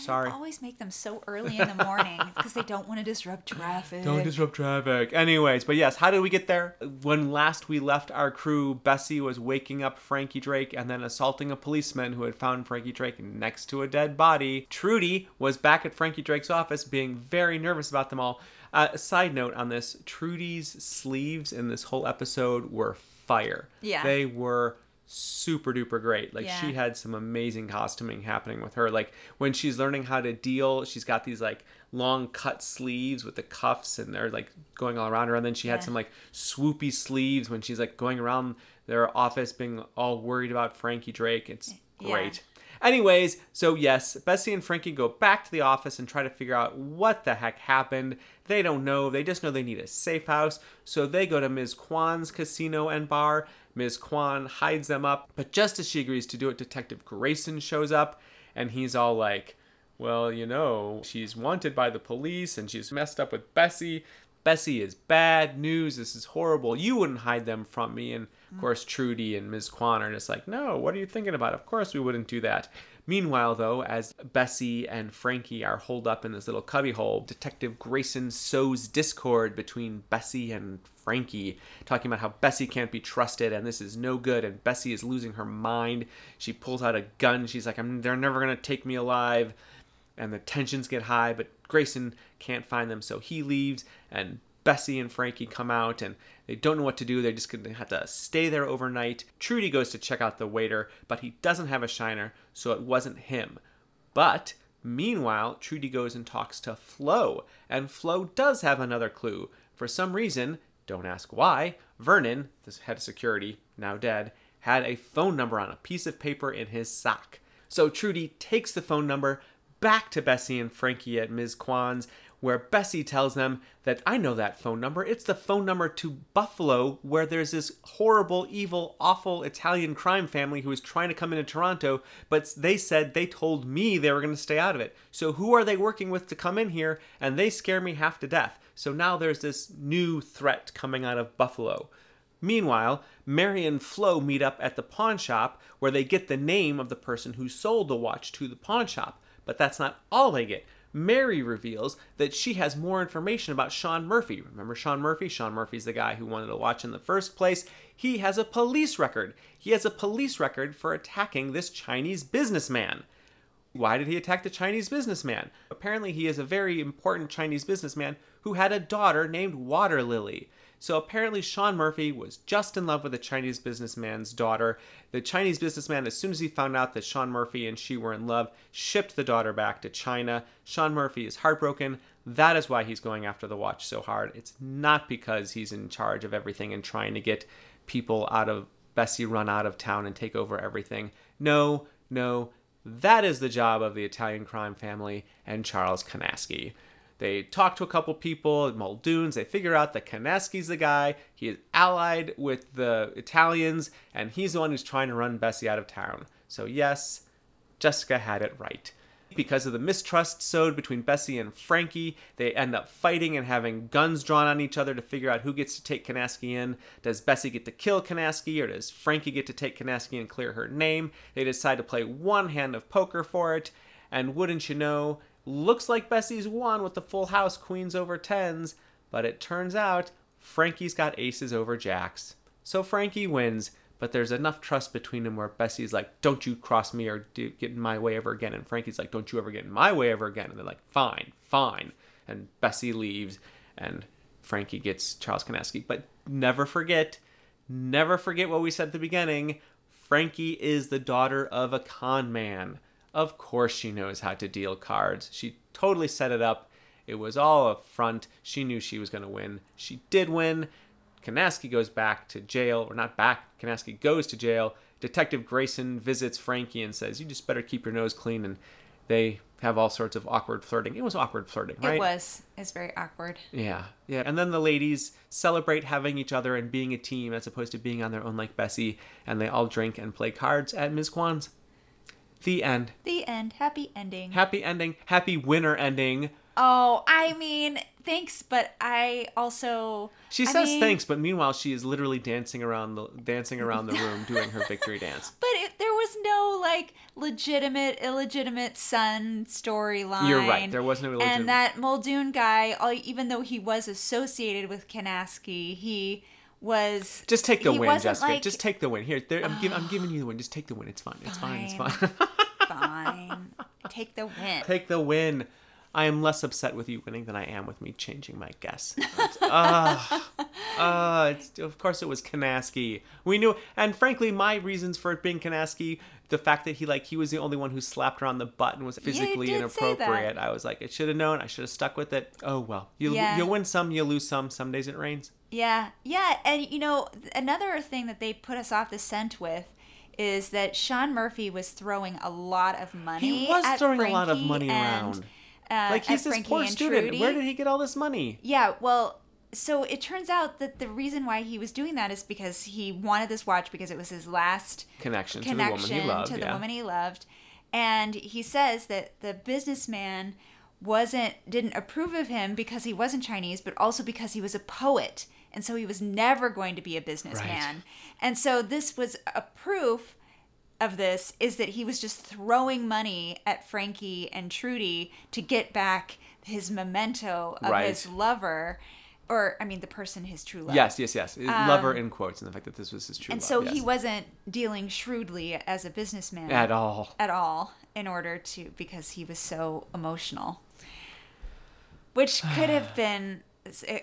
Sorry.
always make them so early in the morning because they don't want to disrupt traffic.
Don't disrupt traffic. Anyways, but yes, how did we get there? When last we left our crew, Bessie was waking up Frankie Drake and then assaulting a policeman who had found Frankie Drake next to a dead body. Trudy was back at Frankie Drake's office being very nervous about them all. Uh, side note on this Trudy's sleeves in this whole episode were fire.
Yeah.
They were super duper great. Like
Yeah.
she had some amazing costuming happening with her. Like when she's learning how to deal, she's got these like long cut sleeves with the cuffs and they're like going all around her. And then she had some like swoopy sleeves when she's like going around their office being all worried about Frankie Drake. It's
Yeah.
great. Anyways, so yes, Bessie and Frankie go back to the office and try to figure out what the heck happened. They don't know. They just know they need a safe house. So they go to Ms. Kwan's casino and bar. Ms. Kwan hides them up. But just as she agrees to do it, Detective Grayson shows up and he's all like, well, you know, she's wanted by the police and she's messed up with Bessie. Bessie is bad news. This is horrible. You wouldn't hide them from me. And of course, Trudy and Ms. Kwan are just like, no, what are you thinking about? Of course, we wouldn't do that. Meanwhile, though, as Bessie and Frankie are holed up in this little cubbyhole, Detective Grayson sows discord between Bessie and Frankie, talking about how Bessie can't be trusted and this is no good, and Bessie is losing her mind. She pulls out a gun. She's like, they're never going to take me alive and the tensions get high, but Grayson can't find them, so he leaves, and Bessie and Frankie come out, and they don't know what to do. They're just going to have to stay there overnight. Trudy goes to check out the waiter, but he doesn't have a shiner, so it wasn't him. But meanwhile, Trudy goes and talks to Flo, and Flo does have another clue. For some reason, don't ask why, Vernon, the head of security, now dead, had a phone number on a piece of paper in his sock. So Trudy takes the phone number back to Bessie and Frankie at Ms. Kwan's, where Bessie tells them that I know that phone number. It's the phone number to Buffalo, where there's this horrible, evil, awful Italian crime family who is trying to come into Toronto, but they said they told me they were going to stay out of it. So who are they working with to come in here? And they scare me half to death. So now there's this new threat coming out of Buffalo. Meanwhile, Mary and Flo meet up at the pawn shop where they get the name of the person who sold the watch to the pawn shop. But that's not all they get. Mary reveals that she has more information about Sean Murphy. Remember Sean Murphy? Sean Murphy's the guy who wanted to watch in the first place. He has a police record. He has a police record for attacking this Chinese businessman. Why did he attack the Chinese businessman? Apparently, he is a very important Chinese businessman who had a daughter named Water Lily. So apparently, Sean Murphy was just in love with a Chinese businessman's daughter. The Chinese businessman, as soon as he found out that Sean Murphy and she were in love, shipped the daughter back to China. Sean Murphy is heartbroken. That is why he's going after the watch so hard. It's not because he's in charge of everything and trying to get people out of Bessie run out of town and take over everything. No, no, that is the job of the Italian crime family and Charles Kanaski. They talk to a couple people at Muldoon's. They figure out that Kanaski's the guy. He is allied with the Italians, and he's the one who's trying to run Bessie out of town. So, yes, Jessica had it right. Because of the mistrust sowed between Bessie and Frankie, they end up fighting and having guns drawn on each other to figure out who gets to take Kanaski in. Does Bessie get to kill Kanaski, or does Frankie get to take Kanaski and clear her name? They decide to play one hand of poker for it, and wouldn't you know, looks like Bessie's won with the full house queens over tens, but it turns out Frankie's got aces over jacks. So Frankie wins, but there's enough trust between them where Bessie's like, "Don't you cross me or get in my way ever again," and Frankie's like, "Don't you ever get in my way ever again," and they're like, "Fine, fine," and Bessie leaves, and Frankie gets Charles Kanaski. But never forget, never forget what we said at the beginning. Frankie is the daughter of a con man. Of course, she knows how to deal cards. She totally set it up. It was all a front. She knew she was going to win. She did win. Kanaski goes back to jail, or not back, Kanaski goes to jail. Detective Grayson visits Frankie and says, You just better keep your nose clean. And they have all sorts of awkward flirting. It was awkward flirting, right?
It was. It's very awkward.
Yeah, yeah. And then the ladies celebrate having each other and being a team as opposed to being on their own like Bessie. And they all drink and play cards at Ms. Kwan's. The end.
The end. Happy ending.
Happy ending. Happy winner ending.
oh, I mean, thanks, but I also.
She
I
says
mean,
thanks, but meanwhile she is literally dancing around the dancing around the room doing her victory dance.
But it, there was no like legitimate, illegitimate son storyline.
You're right, there was no illegitimate-
And that Muldoon guy, all- even though he was associated with Kanaski, he was
Just take the win, Jessica.
like-
Just take the win. Here, there, I'm, giv I'm giving you the win. Just take the win. It's fine. It's fine. It's
Fine.
fine.
fine. Take the win.
take the win. I am less upset with you winning than I am with me changing my guess. Ah, it's of course it was Kanaski. We knew, and frankly, my reasons for it being Kanaski, the fact that he like he was the only one who slapped her on the butt and was physically
that.
inappropriate. I was like, I should have known. I should have stuck with it. Oh well, you
Yeah.
you'll win some, you lose some. Some days it rains.
Yeah, yeah, and you know another thing that they put us off the scent with is that Sean Murphy was throwing a lot of money.
He was throwing a lot of money
and,
around.
Uh,
Like he's this
Frankie
poor student.
Trudy.
Where did he get all this money?
Yeah, well, so it turns out that the reason why he was doing that is because he wanted this watch because it was his last
Connection,
connection
to the woman he loved.
to the
yeah.
woman he loved. And he says that the businessman wasn't didn't approve of him because he wasn't Chinese, but also because he was a poet. And so he was never going to be a businessman. And so this was a proof of this is that he was just throwing money at Frankie and Trudy to get back his memento of
Right.
his lover, or I mean the person his true love.
Yes, yes, yes. Lover in quotes, and the fact that this was his true
Um, And
love.
so he wasn't dealing shrewdly as a businessman
at all.
at all in order to because he was so emotional which could have been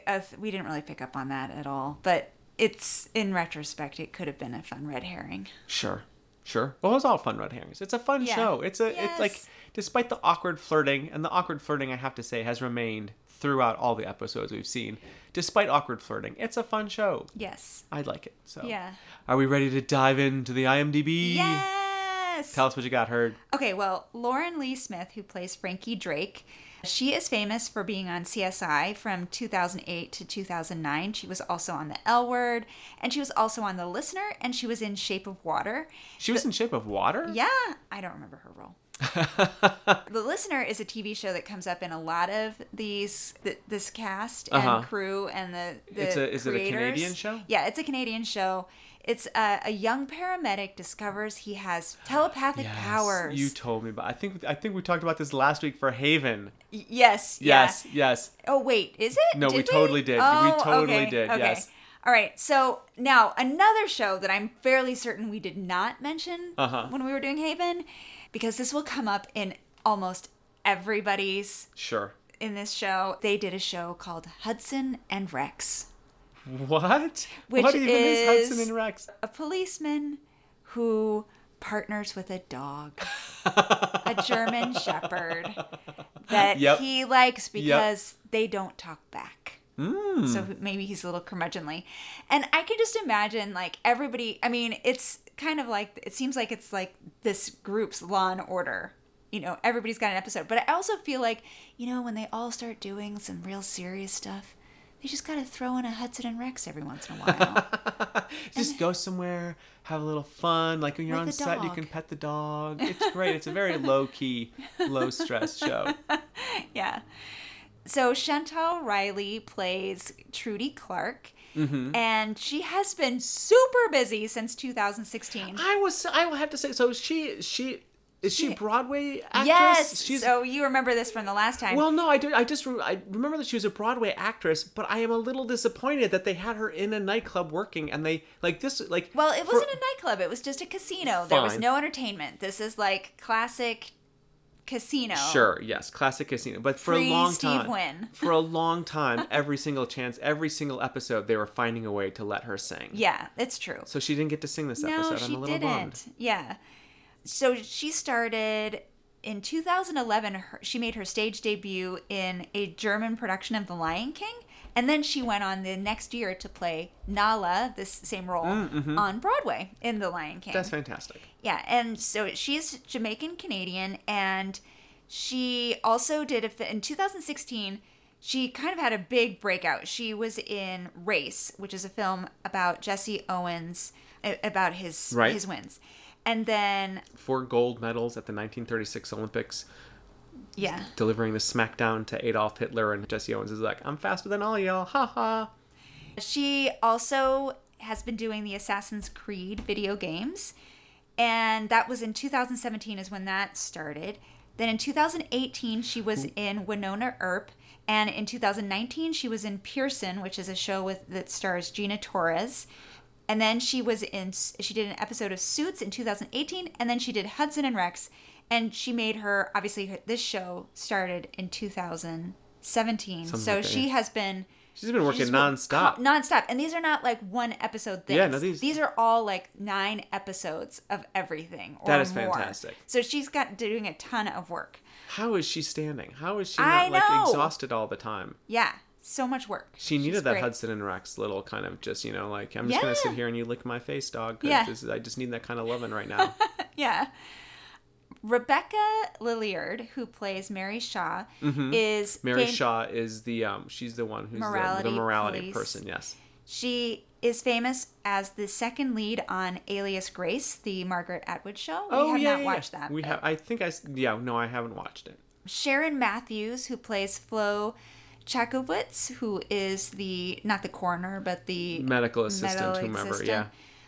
uh, we didn't really pick up on that at all but it's in retrospect it could have been a fun red herring
Sure. Sure. Well, it's all fun red herrings. It's a fun
Yeah.
show. It's a it's like despite the awkward flirting, and the awkward flirting I have to say has remained throughout all the episodes we've seen. Despite awkward flirting, it's a fun show.
yes
I like it. So
Yeah.
Are we ready to dive into the IMDb?
yes
Tell us what you got heard.
Okay, well, Lauren Lee Smith, who plays Frankie Drake, she is famous for being on CSI from 2008 to 2009. She was also on The L Word, and she was also on The Listener, and she was in Shape of Water.
She was in Shape of Water?
Yeah, I don't remember her role. the Listener is a TV show that comes up in a lot of these th- this cast and
Uh-huh.
crew and the, the
It's a- is it a. Canadian show?
Yeah, it's a Canadian show. It's a, a young paramedic discovers he has telepathic
Yes,
powers.
You told me, but I think I think we talked about this last week for Haven.
Y- yes. yeah.
Yes, yes.
Oh wait, is it?
No, we totally did. We
Oh,
totally
okay,
did,
Okay.
yes.
All right. So now another show that I'm fairly certain we did not mention
Uh-huh.
when we were doing Haven, because this will come up in almost everybody's
Sure.
in this show. They did a show called Hudson and Rex,
What?
Which
what even is,
is-
Hudson and Rex?
a policeman who partners with a dog, a German Shepherd that
Yep.
he likes because they don't talk back.
Mm.
So maybe he's a little curmudgeonly. And I can just imagine like everybody, I mean, it's kind of like, it seems like it's like this group's law and order. You know, everybody's got an episode. But I also feel like, you know, when they all start doing some real serious stuff, they just got to throw in a Hudson and Rex every once in a while.
Just go somewhere, have a little fun. Like when you're on set, you can pet the dog. It's great. It's a very low key, low stress show.
yeah. So Chantel Riley plays Trudy Clarke.
Mm-hmm.
And she has been super busy since 2016.
I was. I will have to say. So she. She. Is she,
She-
Broadway actress?
Yes.
She's.
so you remember this from the last time.
well, no, I do. I just re- I remember that she was a Broadway actress, but I am a little disappointed that they had her in a nightclub working, and they like this like.
Well, it
for-
wasn't a nightclub. It was just a casino. There was no entertainment. This is like classic casino.
Sure, yes, classic casino. But for a long
Steve
time,
Wynn.
for a long time, every single chance, every single episode, they were finding a way to let her sing.
Yeah, it's true.
So she didn't get to sing this
no,
episode. I'm a little
didn't.
bummed.
Yeah. So she started in 2011. Her, she made her stage debut in a German production of The Lion King, and then she went on the next year to play Nala, this same role, on Broadway in The Lion King.
Mm, That's fantastic.
Yeah, and so she's Jamaican Canadian, and she also did a in 2016. She kind of had a big breakout. She was in Race, which is a film about Jesse Owens, about his
Right.
his wins, And then,
Four gold medals at the 1936 Olympics,
yeah.
delivering the smackdown to Adolf Hitler, and Jesse Owens is like, "I'm faster than all y'all, ha ha."
She also has been doing the Assassin's Creed video games. And that was in 2017 is when that started. Then in 2018 she was in Wynonna Earp and in 2019 she was in Pearson, which is a show with that stars Gina Torres. And then she was in she did an episode of Suits in 2018 and then she did Hudson and Rex and she made her obviously her, this show started in 2017.
Something
so
like that,
she
yeah.
has been
She's been working
She's
nonstop.
co- nonstop. And these are not like one episode things.
Yeah, no, these- these
are all like nine episodes of everything. Or
That is
more.
fantastic.
So she's got doing a ton of work.
How is she standing? How is she
I
not like
know.
exhausted all the time?
Yeah, so much work.
She needed
She's
that
great.
Hudson and Rex little kind of just you know like I'm just gonna sit here and you lick my face, dog.
Yeah.
this is- I just need that kind of loving right now.
Yeah. Rebecca Liddiard, who plays Mary Shaw, is
Mm-hmm. Mary
fam-
Shaw is the um she's the one who's the,
Morality
the morality
police.
person. Yes.
She is famous as the second lead on Alias Grace, the Margaret Atwood show. We
oh
have
yeah,
not
yeah,
watched
yeah.
that.
We have. I think I yeah no I haven't watched it.
Sharron Matthews, who plays Flo Chakowitz, who is the not the coroner but the
Medical assistant,
medical
whomever.
assistant.
Yeah.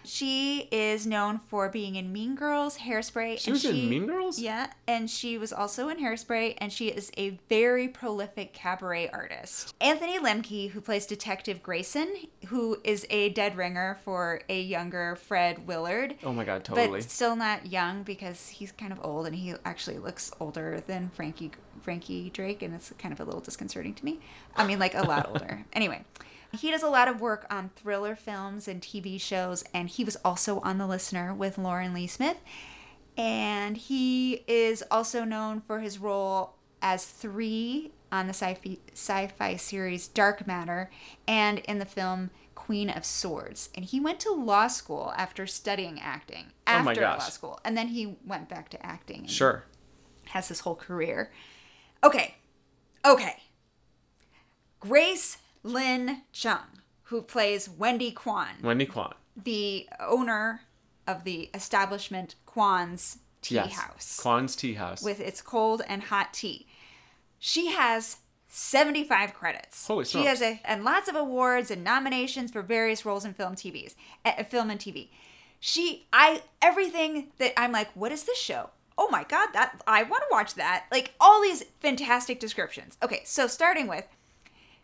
She is known for being in Mean Girls, Hairspray.
She
and
was in Mean Girls?
Yeah, and she was also in Hairspray, and she is a very prolific cabaret artist. Anthony Lemke, who plays Detective Grayson, who is a dead ringer for a younger Fred Willard.
Oh my god, totally.
But still not young because he's kind of old and he actually looks older than Frankie Frankie Drake and it's kind of a little disconcerting to me. I mean like a lot older. Anyway, he does a lot of work on thriller films and TV shows and he was also on The Listener with Lauren Lee Smith. And he is also known for his role as 3 on the sci-fi, sci-fi series Dark Matter and in the film Queen of Swords. And he went to law school after studying acting.
Oh
After
my gosh.
law school. And then he went back to acting. And
sure.
Has his whole career. Okay. Okay. Grace Lynn Kung, who plays Wendy Kwan,
Wendy Kwan.
the owner of the establishment Kwan's Tea
Yes.
House
Kwan's Tea House.
with its cold and hot tea. She has 75 credits.
Holy
she
smokes.
has a, and lots of awards and nominations for various roles in film TVs, uh, film and TV. She I everything that I'm like, what is this show? Oh my god, that I want to watch that. Like all these fantastic descriptions. Okay, so starting with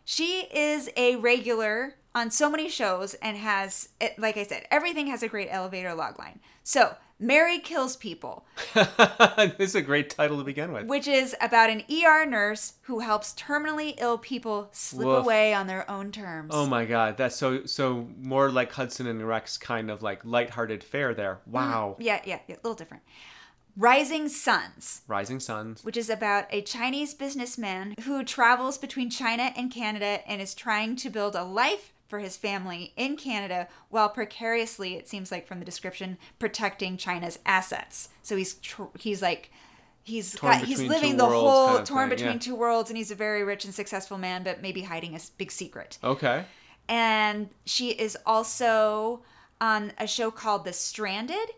she is a regular on so many shows and has, like I said, everything has a great elevator log line. So, Mary Kills People,
this is a great title to begin with.
which is about an ER nurse who helps terminally ill people slip
Woof.
away on their own terms.
Oh my god, that's so so more like Hudson and Rex kind of like lighthearted fare there. Wow.
Yeah, yeah, yeah, a little different. Rising Suns,
Rising Suns.
which is about a Chinese businessman who travels between China and Canada and is trying to build a life for his family in Canada while precariously, it seems like from the description, protecting China's assets. So he's tr- he's like he's got, he's living the whole
kind of
torn
thing,
between
yeah.
two worlds and he's a very rich and successful man but maybe hiding a big secret
Okay.
and she is also on a show called The Stranded,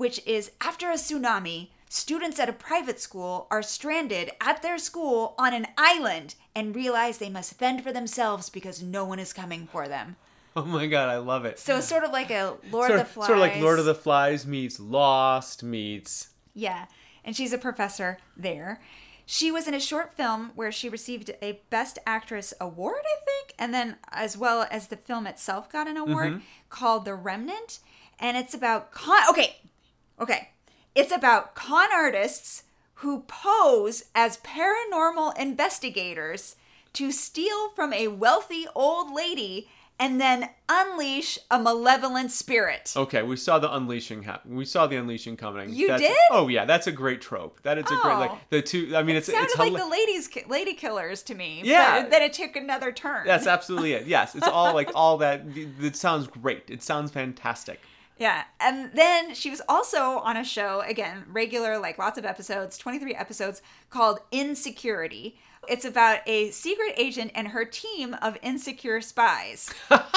which is after a tsunami, students at a private school are stranded at their school on an island and realize they must fend for themselves because no one is coming for them.
Oh my god, I love it.
So it's sort of like a Lord
sort,
of the Flies.
sort of like Lord of the Flies meets Lost meets.
Yeah, and she's a professor there. She was in a short film where she received a Best Actress award, I think, and then as well as the film itself got an award mm-hmm. called The Remnant, and it's about con. Okay, okay, it's about con artists who pose as paranormal investigators to steal from a wealthy old lady and then unleash a malevolent spirit.
Okay, we saw the unleashing happen. We saw the unleashing coming.
You
That's-
did?
Oh yeah, that's a great trope. That is a great
Oh.
like the two. I mean, it's
sounded
it's
like
hila-
the ladies lady killers to me
Yeah.
but then it took another turn
That's absolutely it. Yes, it's all like all that. It sounds great. It sounds fantastic.
Yeah and then she was also on a show again regular like lots of episodes 23 episodes called insecurity it's about a secret agent and her team of insecure spies
Okay.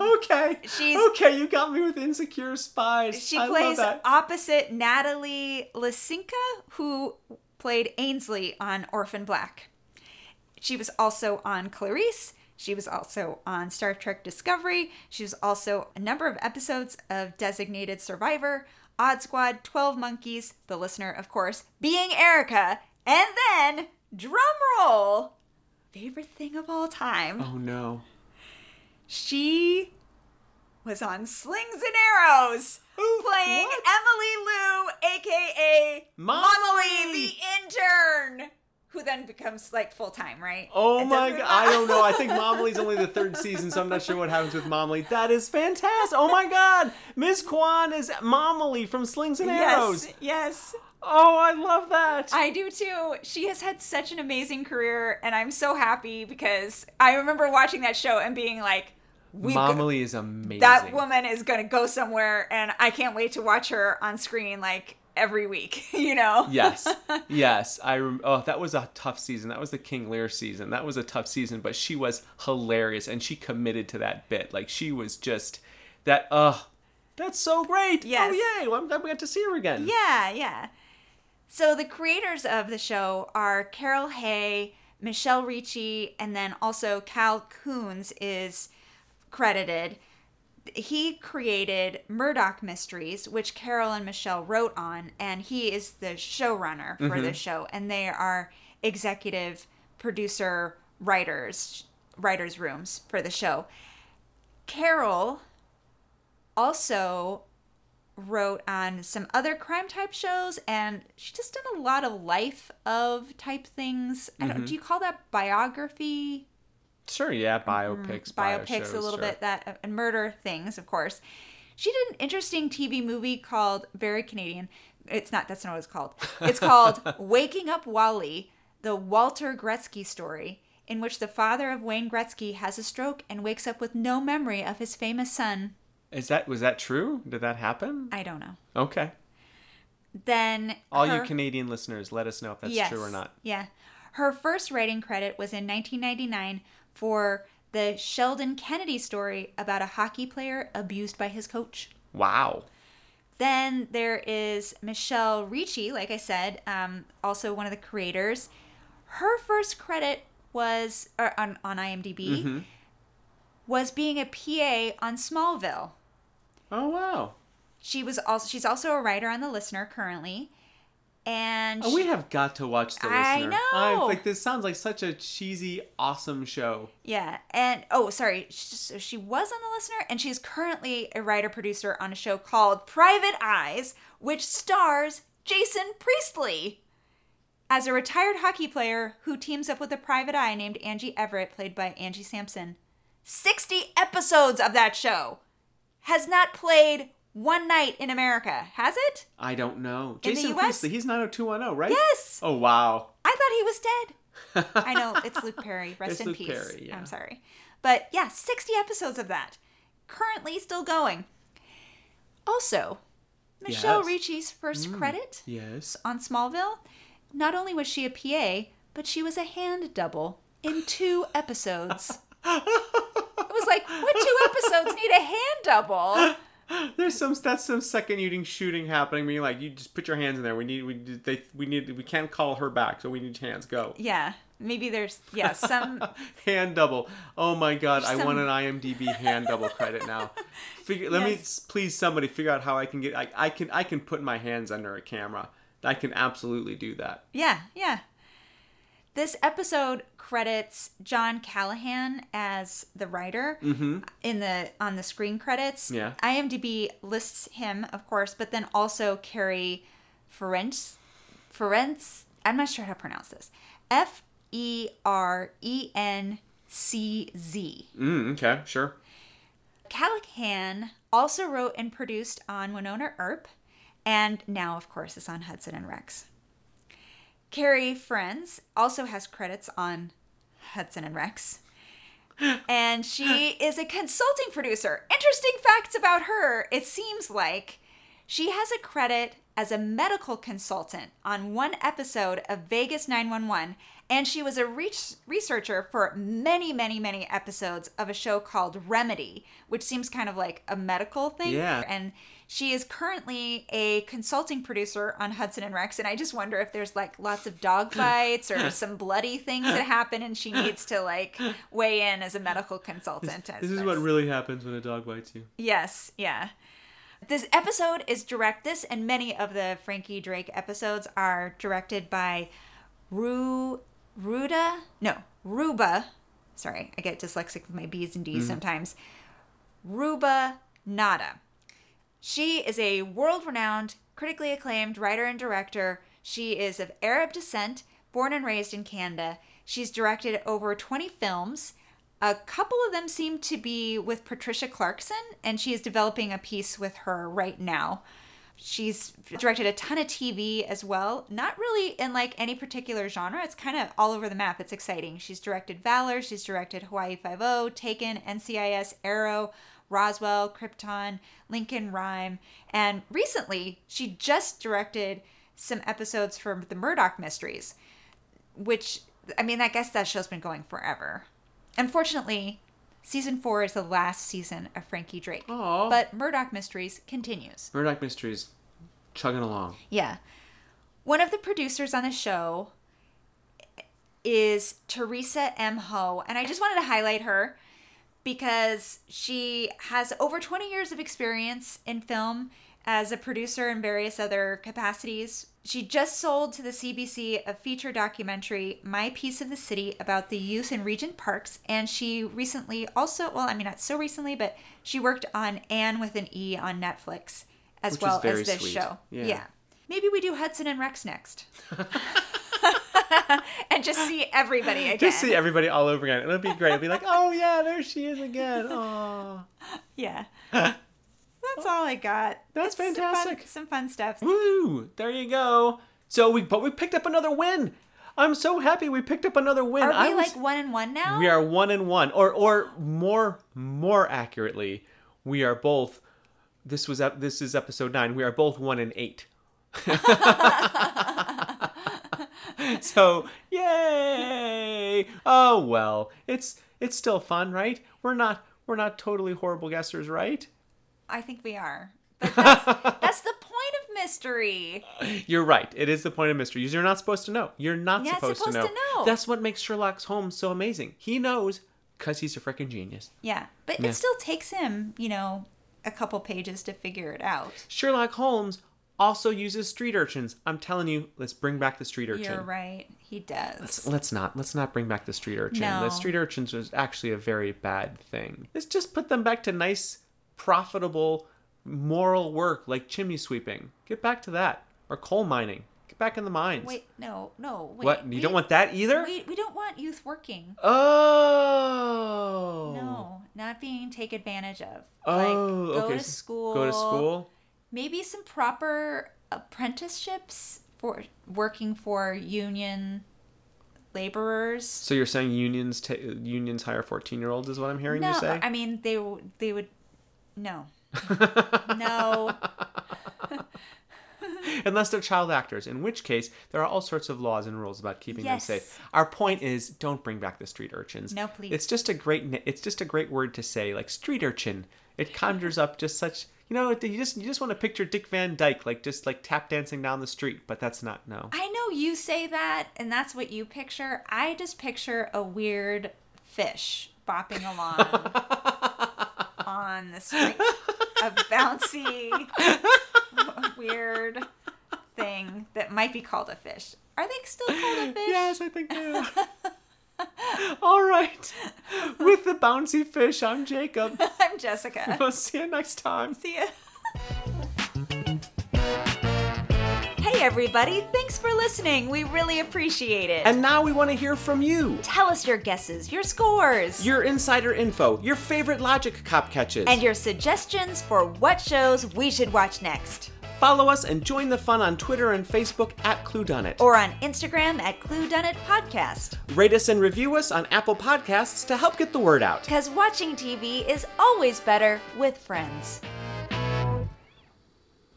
Okay.
She's-
okay. You got me with insecure spies.
She
I love
plays opposite Natalie Lisinska, who played Aynsley on Orphan Black. She was also on Clarice. She was also on Star Trek Discovery. She was also a number of episodes of Designated Survivor, Odd Squad, 12 Monkeys, the listener, of course, being Erica, and then, drum roll, favorite thing of all time,
Oh no.
she was on Slings and Arrows,
Ooh,
playing
what?
Emily Lou, aka! Momley the intern, who then becomes like full time, right?
Oh
It
my god! I don't know. I think Momley's only the third season, so I'm not sure what happens with Momley. That is fantastic! Oh my god! Ms. Kwan is Momley from Slings and Arrows.
Yes, yes,
Oh, I love that.
I do too. She has had such an amazing career, and I'm so happy because I remember watching that show and being like, "We
Momley is amazing.
that woman is gonna go somewhere," and I can't wait to watch her on screen like every week. You know?
yes, yes. I rem- oh, that was a tough season. That was the King Lear season. That was a tough season, but she was hilarious and she committed to that bit. Like she was just that. Oh, that's so great.
Oh, yes.
Oh yay! Well, I'm glad we got to see her again.
Yeah, yeah. So the creators of the show are Carol Hay, Michelle Ricci, and then also Cal Coons is credited. He created Murdoch Mysteries, which Carol and Michelle wrote on, and he is the showrunner for the mm-hmm. show, and they are executive producer writers, writers' rooms for the show. Carol also wrote on some other crime type shows and she just done a lot of life of type things. I don't mm-hmm. do you call that biography?
Sure. Yeah. Biopics.
Mm-hmm. Biopics a little
sure.
bit that uh, and murder things, of course. She did an interesting TV movie called very Canadian. It's not that's not what it's called. It's called Waking Up Wally, the Walter Gretzky story, in which the father of Wayne Gretzky has a stroke and wakes up with no memory of his famous son.
Is that was that true? Did that happen?
I don't know.
Okay.
Then
All you Canadian listeners, let us know if that's
yes,
true or not.
Yeah. Her first writing credit was in 1999 for the Sheldon Kennedy story about a hockey player abused by his coach.
Wow.
Then there is Michelle Ricci, like I said, um, also one of the creators. Her first credit was or on on IMDb
Mm-hmm.
was being a PA on Smallville.
Oh wow.
She was also she's also a writer on The Listener currently, and
Oh, we have got to watch the
I
listener.
know.
I'm like this sounds like such a cheesy, awesome show.
Yeah, and oh, sorry, she, so she was on the listener, and she's currently a writer producer on a show called Private Eyes, which stars Jason Priestley as a retired hockey player who teams up with a private eye named Angie Everett, played by Angie Sampson. Sixty episodes of that show has not played one night in America, has it?
I don't know.
In
Jason? Priestley, he's 90210, right?
Yes.
Oh wow.
I thought he was dead. I know it's Luke Perry. Rest
It's
in
Luke
peace.
Perry, yeah.
I'm sorry, but yeah, 60 episodes of that, currently still going. Also, Michelle
Yes. Mm.
Ricci's first credit
Yes.
on Smallville. Not only was she a PA, but she was a hand double in two episodes. it was like, what two episodes need a hand double?
There's some that's some second shooting shooting happening. Being like, you just put your hands in there. We need we they we need we can't call her back, so we need hands. Go.
Yeah, maybe there's yeah some
hand double. Oh my god, I want an IMDb hand double credit now. Figure, let me please somebody figure out how I can get. I, I can I can put my hands under a camera. I can absolutely do that.
Yeah, yeah. This episode credits John Callahan as the writer in the on the screen credits.
Yeah.
IMDb lists him, of course, but then also Carrie Ferencz Ferencz I'm not sure how to pronounce this. F E R E N C Z.
Mm, okay, sure.
Callahan also wrote and produced on Wynonna Earp, and now, of course, is on Hudson and Rex. Carrie Ferencz also has credits on Hudson and Rex. And she is a consulting producer. Interesting facts about her. It seems like She has a credit as a medical consultant on one episode of Vegas 911, and she was a reach- researcher for many, many, many episodes of a show called Remedy, which seems kind of like a medical thing.
Yeah.
And she is currently a consulting producer on Hudson and Rex, and I just wonder if there's like lots of dog fights or some bloody things that happen, and she needs to like weigh in as a medical consultant. as
This is what really happens when a dog bites you.
Yes, yeah. This episode is direct. This and many of the Frankie Drake episodes are directed by Ru Ruda. No, Ruba. Sorry, I get dyslexic with my B's and D's mm-hmm. sometimes. Ruba Nadda. She is a world renowned, critically acclaimed writer and director. She is of Arab descent, born and raised in Canada. She's directed over 20 films. A couple of them seem to be with Patricia Clarkson, and she is developing a piece with her right now. She's directed a ton of TV as well. Not really in like any particular genre. It's kind of all over the map. It's exciting. She's directed Valor. She's directed Hawaii Five O, Taken, NCIS, Arrow, Roswell, Krypton, Lincoln Rhyme, and recently she just directed some episodes for the Murdoch Mysteries, which I mean, I guess that show's been going forever. Unfortunately, season four is the last season of Frankie Drake,
Aw.
but Murdoch Mysteries continues.
Murdoch Mysteries, chugging along.
Yeah. One of the producers on the show is Teresa M. Ho, and I just wanted to highlight her because she has over 20 years of experience in film as a producer in various other capacities. She just sold to the CBC a feature documentary, My Piece of the City, about the youth in Regent Parks. And she recently also, well, I mean, not so recently, but she worked on Anne with an E on Netflix, as
Which
well as this
sweet.
show.
Yeah.
Maybe we do Hudson and Rex next. and just see everybody again.
Just see everybody all over again. It'll be great. It'll be like, oh yeah, there she is again. Oh,
Yeah. That's all I got.
That's
It's some fun-
fantastic.
Some fun, stuff.
woo! There you go. So we, but we picked up another win. I'm so happy we picked up another win.
Are
I
we
was-
like one and one now?
We are one and one, or or more more accurately, we are both. This was this is episode nine. We are both one and eight. so yay! Oh well, it's it's still fun, right? We're not we're not totally horrible guessers, right?
I think we are. But that's, that's the point of mystery.
You're right. It is the point of mystery. You're not supposed to know. You're not supposed,
supposed
to, know.
to know.
That's what makes Sherlock Holmes so amazing. He knows because he's a freaking genius.
Yeah. But
Yeah.
it still takes him, you know, a couple pages to figure it out.
Sherlock Holmes also uses street urchins. I'm telling you, let's bring back the street urchin.
You're right. He does.
Let's not let's not bring back the street urchin. The street urchins was actually a very bad thing. Let's just put them back to nice, profitable, moral work like chimney sweeping. Get back to that. Or coal mining. Get back in the mines.
Wait, no, no. Wait,
what? You
we-
don't want that either?
We, we don't want youth working.
Oh.
No, not being taken advantage of.
Oh,
like, go
okay.
to school.
Go to school.
Maybe some proper apprenticeships for working for union laborers.
So you're saying unions ta unions hire 14 year olds is what I'm hearing
no,
you say?
I mean they they would no. no.
Unless they're child actors, in which case there are all sorts of laws and rules about keeping
Yes.
them safe. Our point is, don't bring back the street urchins.
No, please.
It's just a great. It's just a great word to say, like street urchin. It conjures up just such. You know, you just you just want to picture Dick Van Dyke like just like tap dancing down the street, but that's not no.
I know you say that and that's what you picture. I just picture a weird fish bopping along on the street. A bouncy weird thing that might be called a fish. Are they still called a fish?
Yes, I think so. all right. With the bouncy fish, I'm Jacob.
I'm Jessica.
We'll see you next time.
See ya. Hey everybody, thanks for listening. We really appreciate it.
And now we want to hear from you.
tell us your guesses, your scores,
Your insider info, your favorite logic cop catches.
and your suggestions for what shows we should watch next.
Follow us and join the fun on Twitter and Facebook at ClueDoneIt.
Or on Instagram at Clue Podcast.
Rate us and review us on Apple Podcasts to help get the word out.
Because watching TV is always better with friends.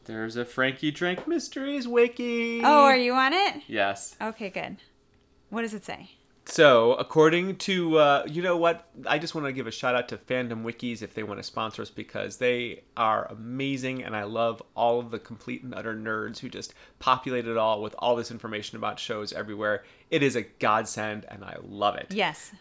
There's a Frankie Drake Mysteries wiki.
Oh, are you on it?
Yes.
Okay, good. What does it say?
So, according to, uh, you know what? I just want to give a shout out to Fandom Wikis if they want to sponsor us because they are amazing and I love all of the complete and utter nerds who just populate it all with all this information about shows everywhere. It is a godsend and I love it.
Yes.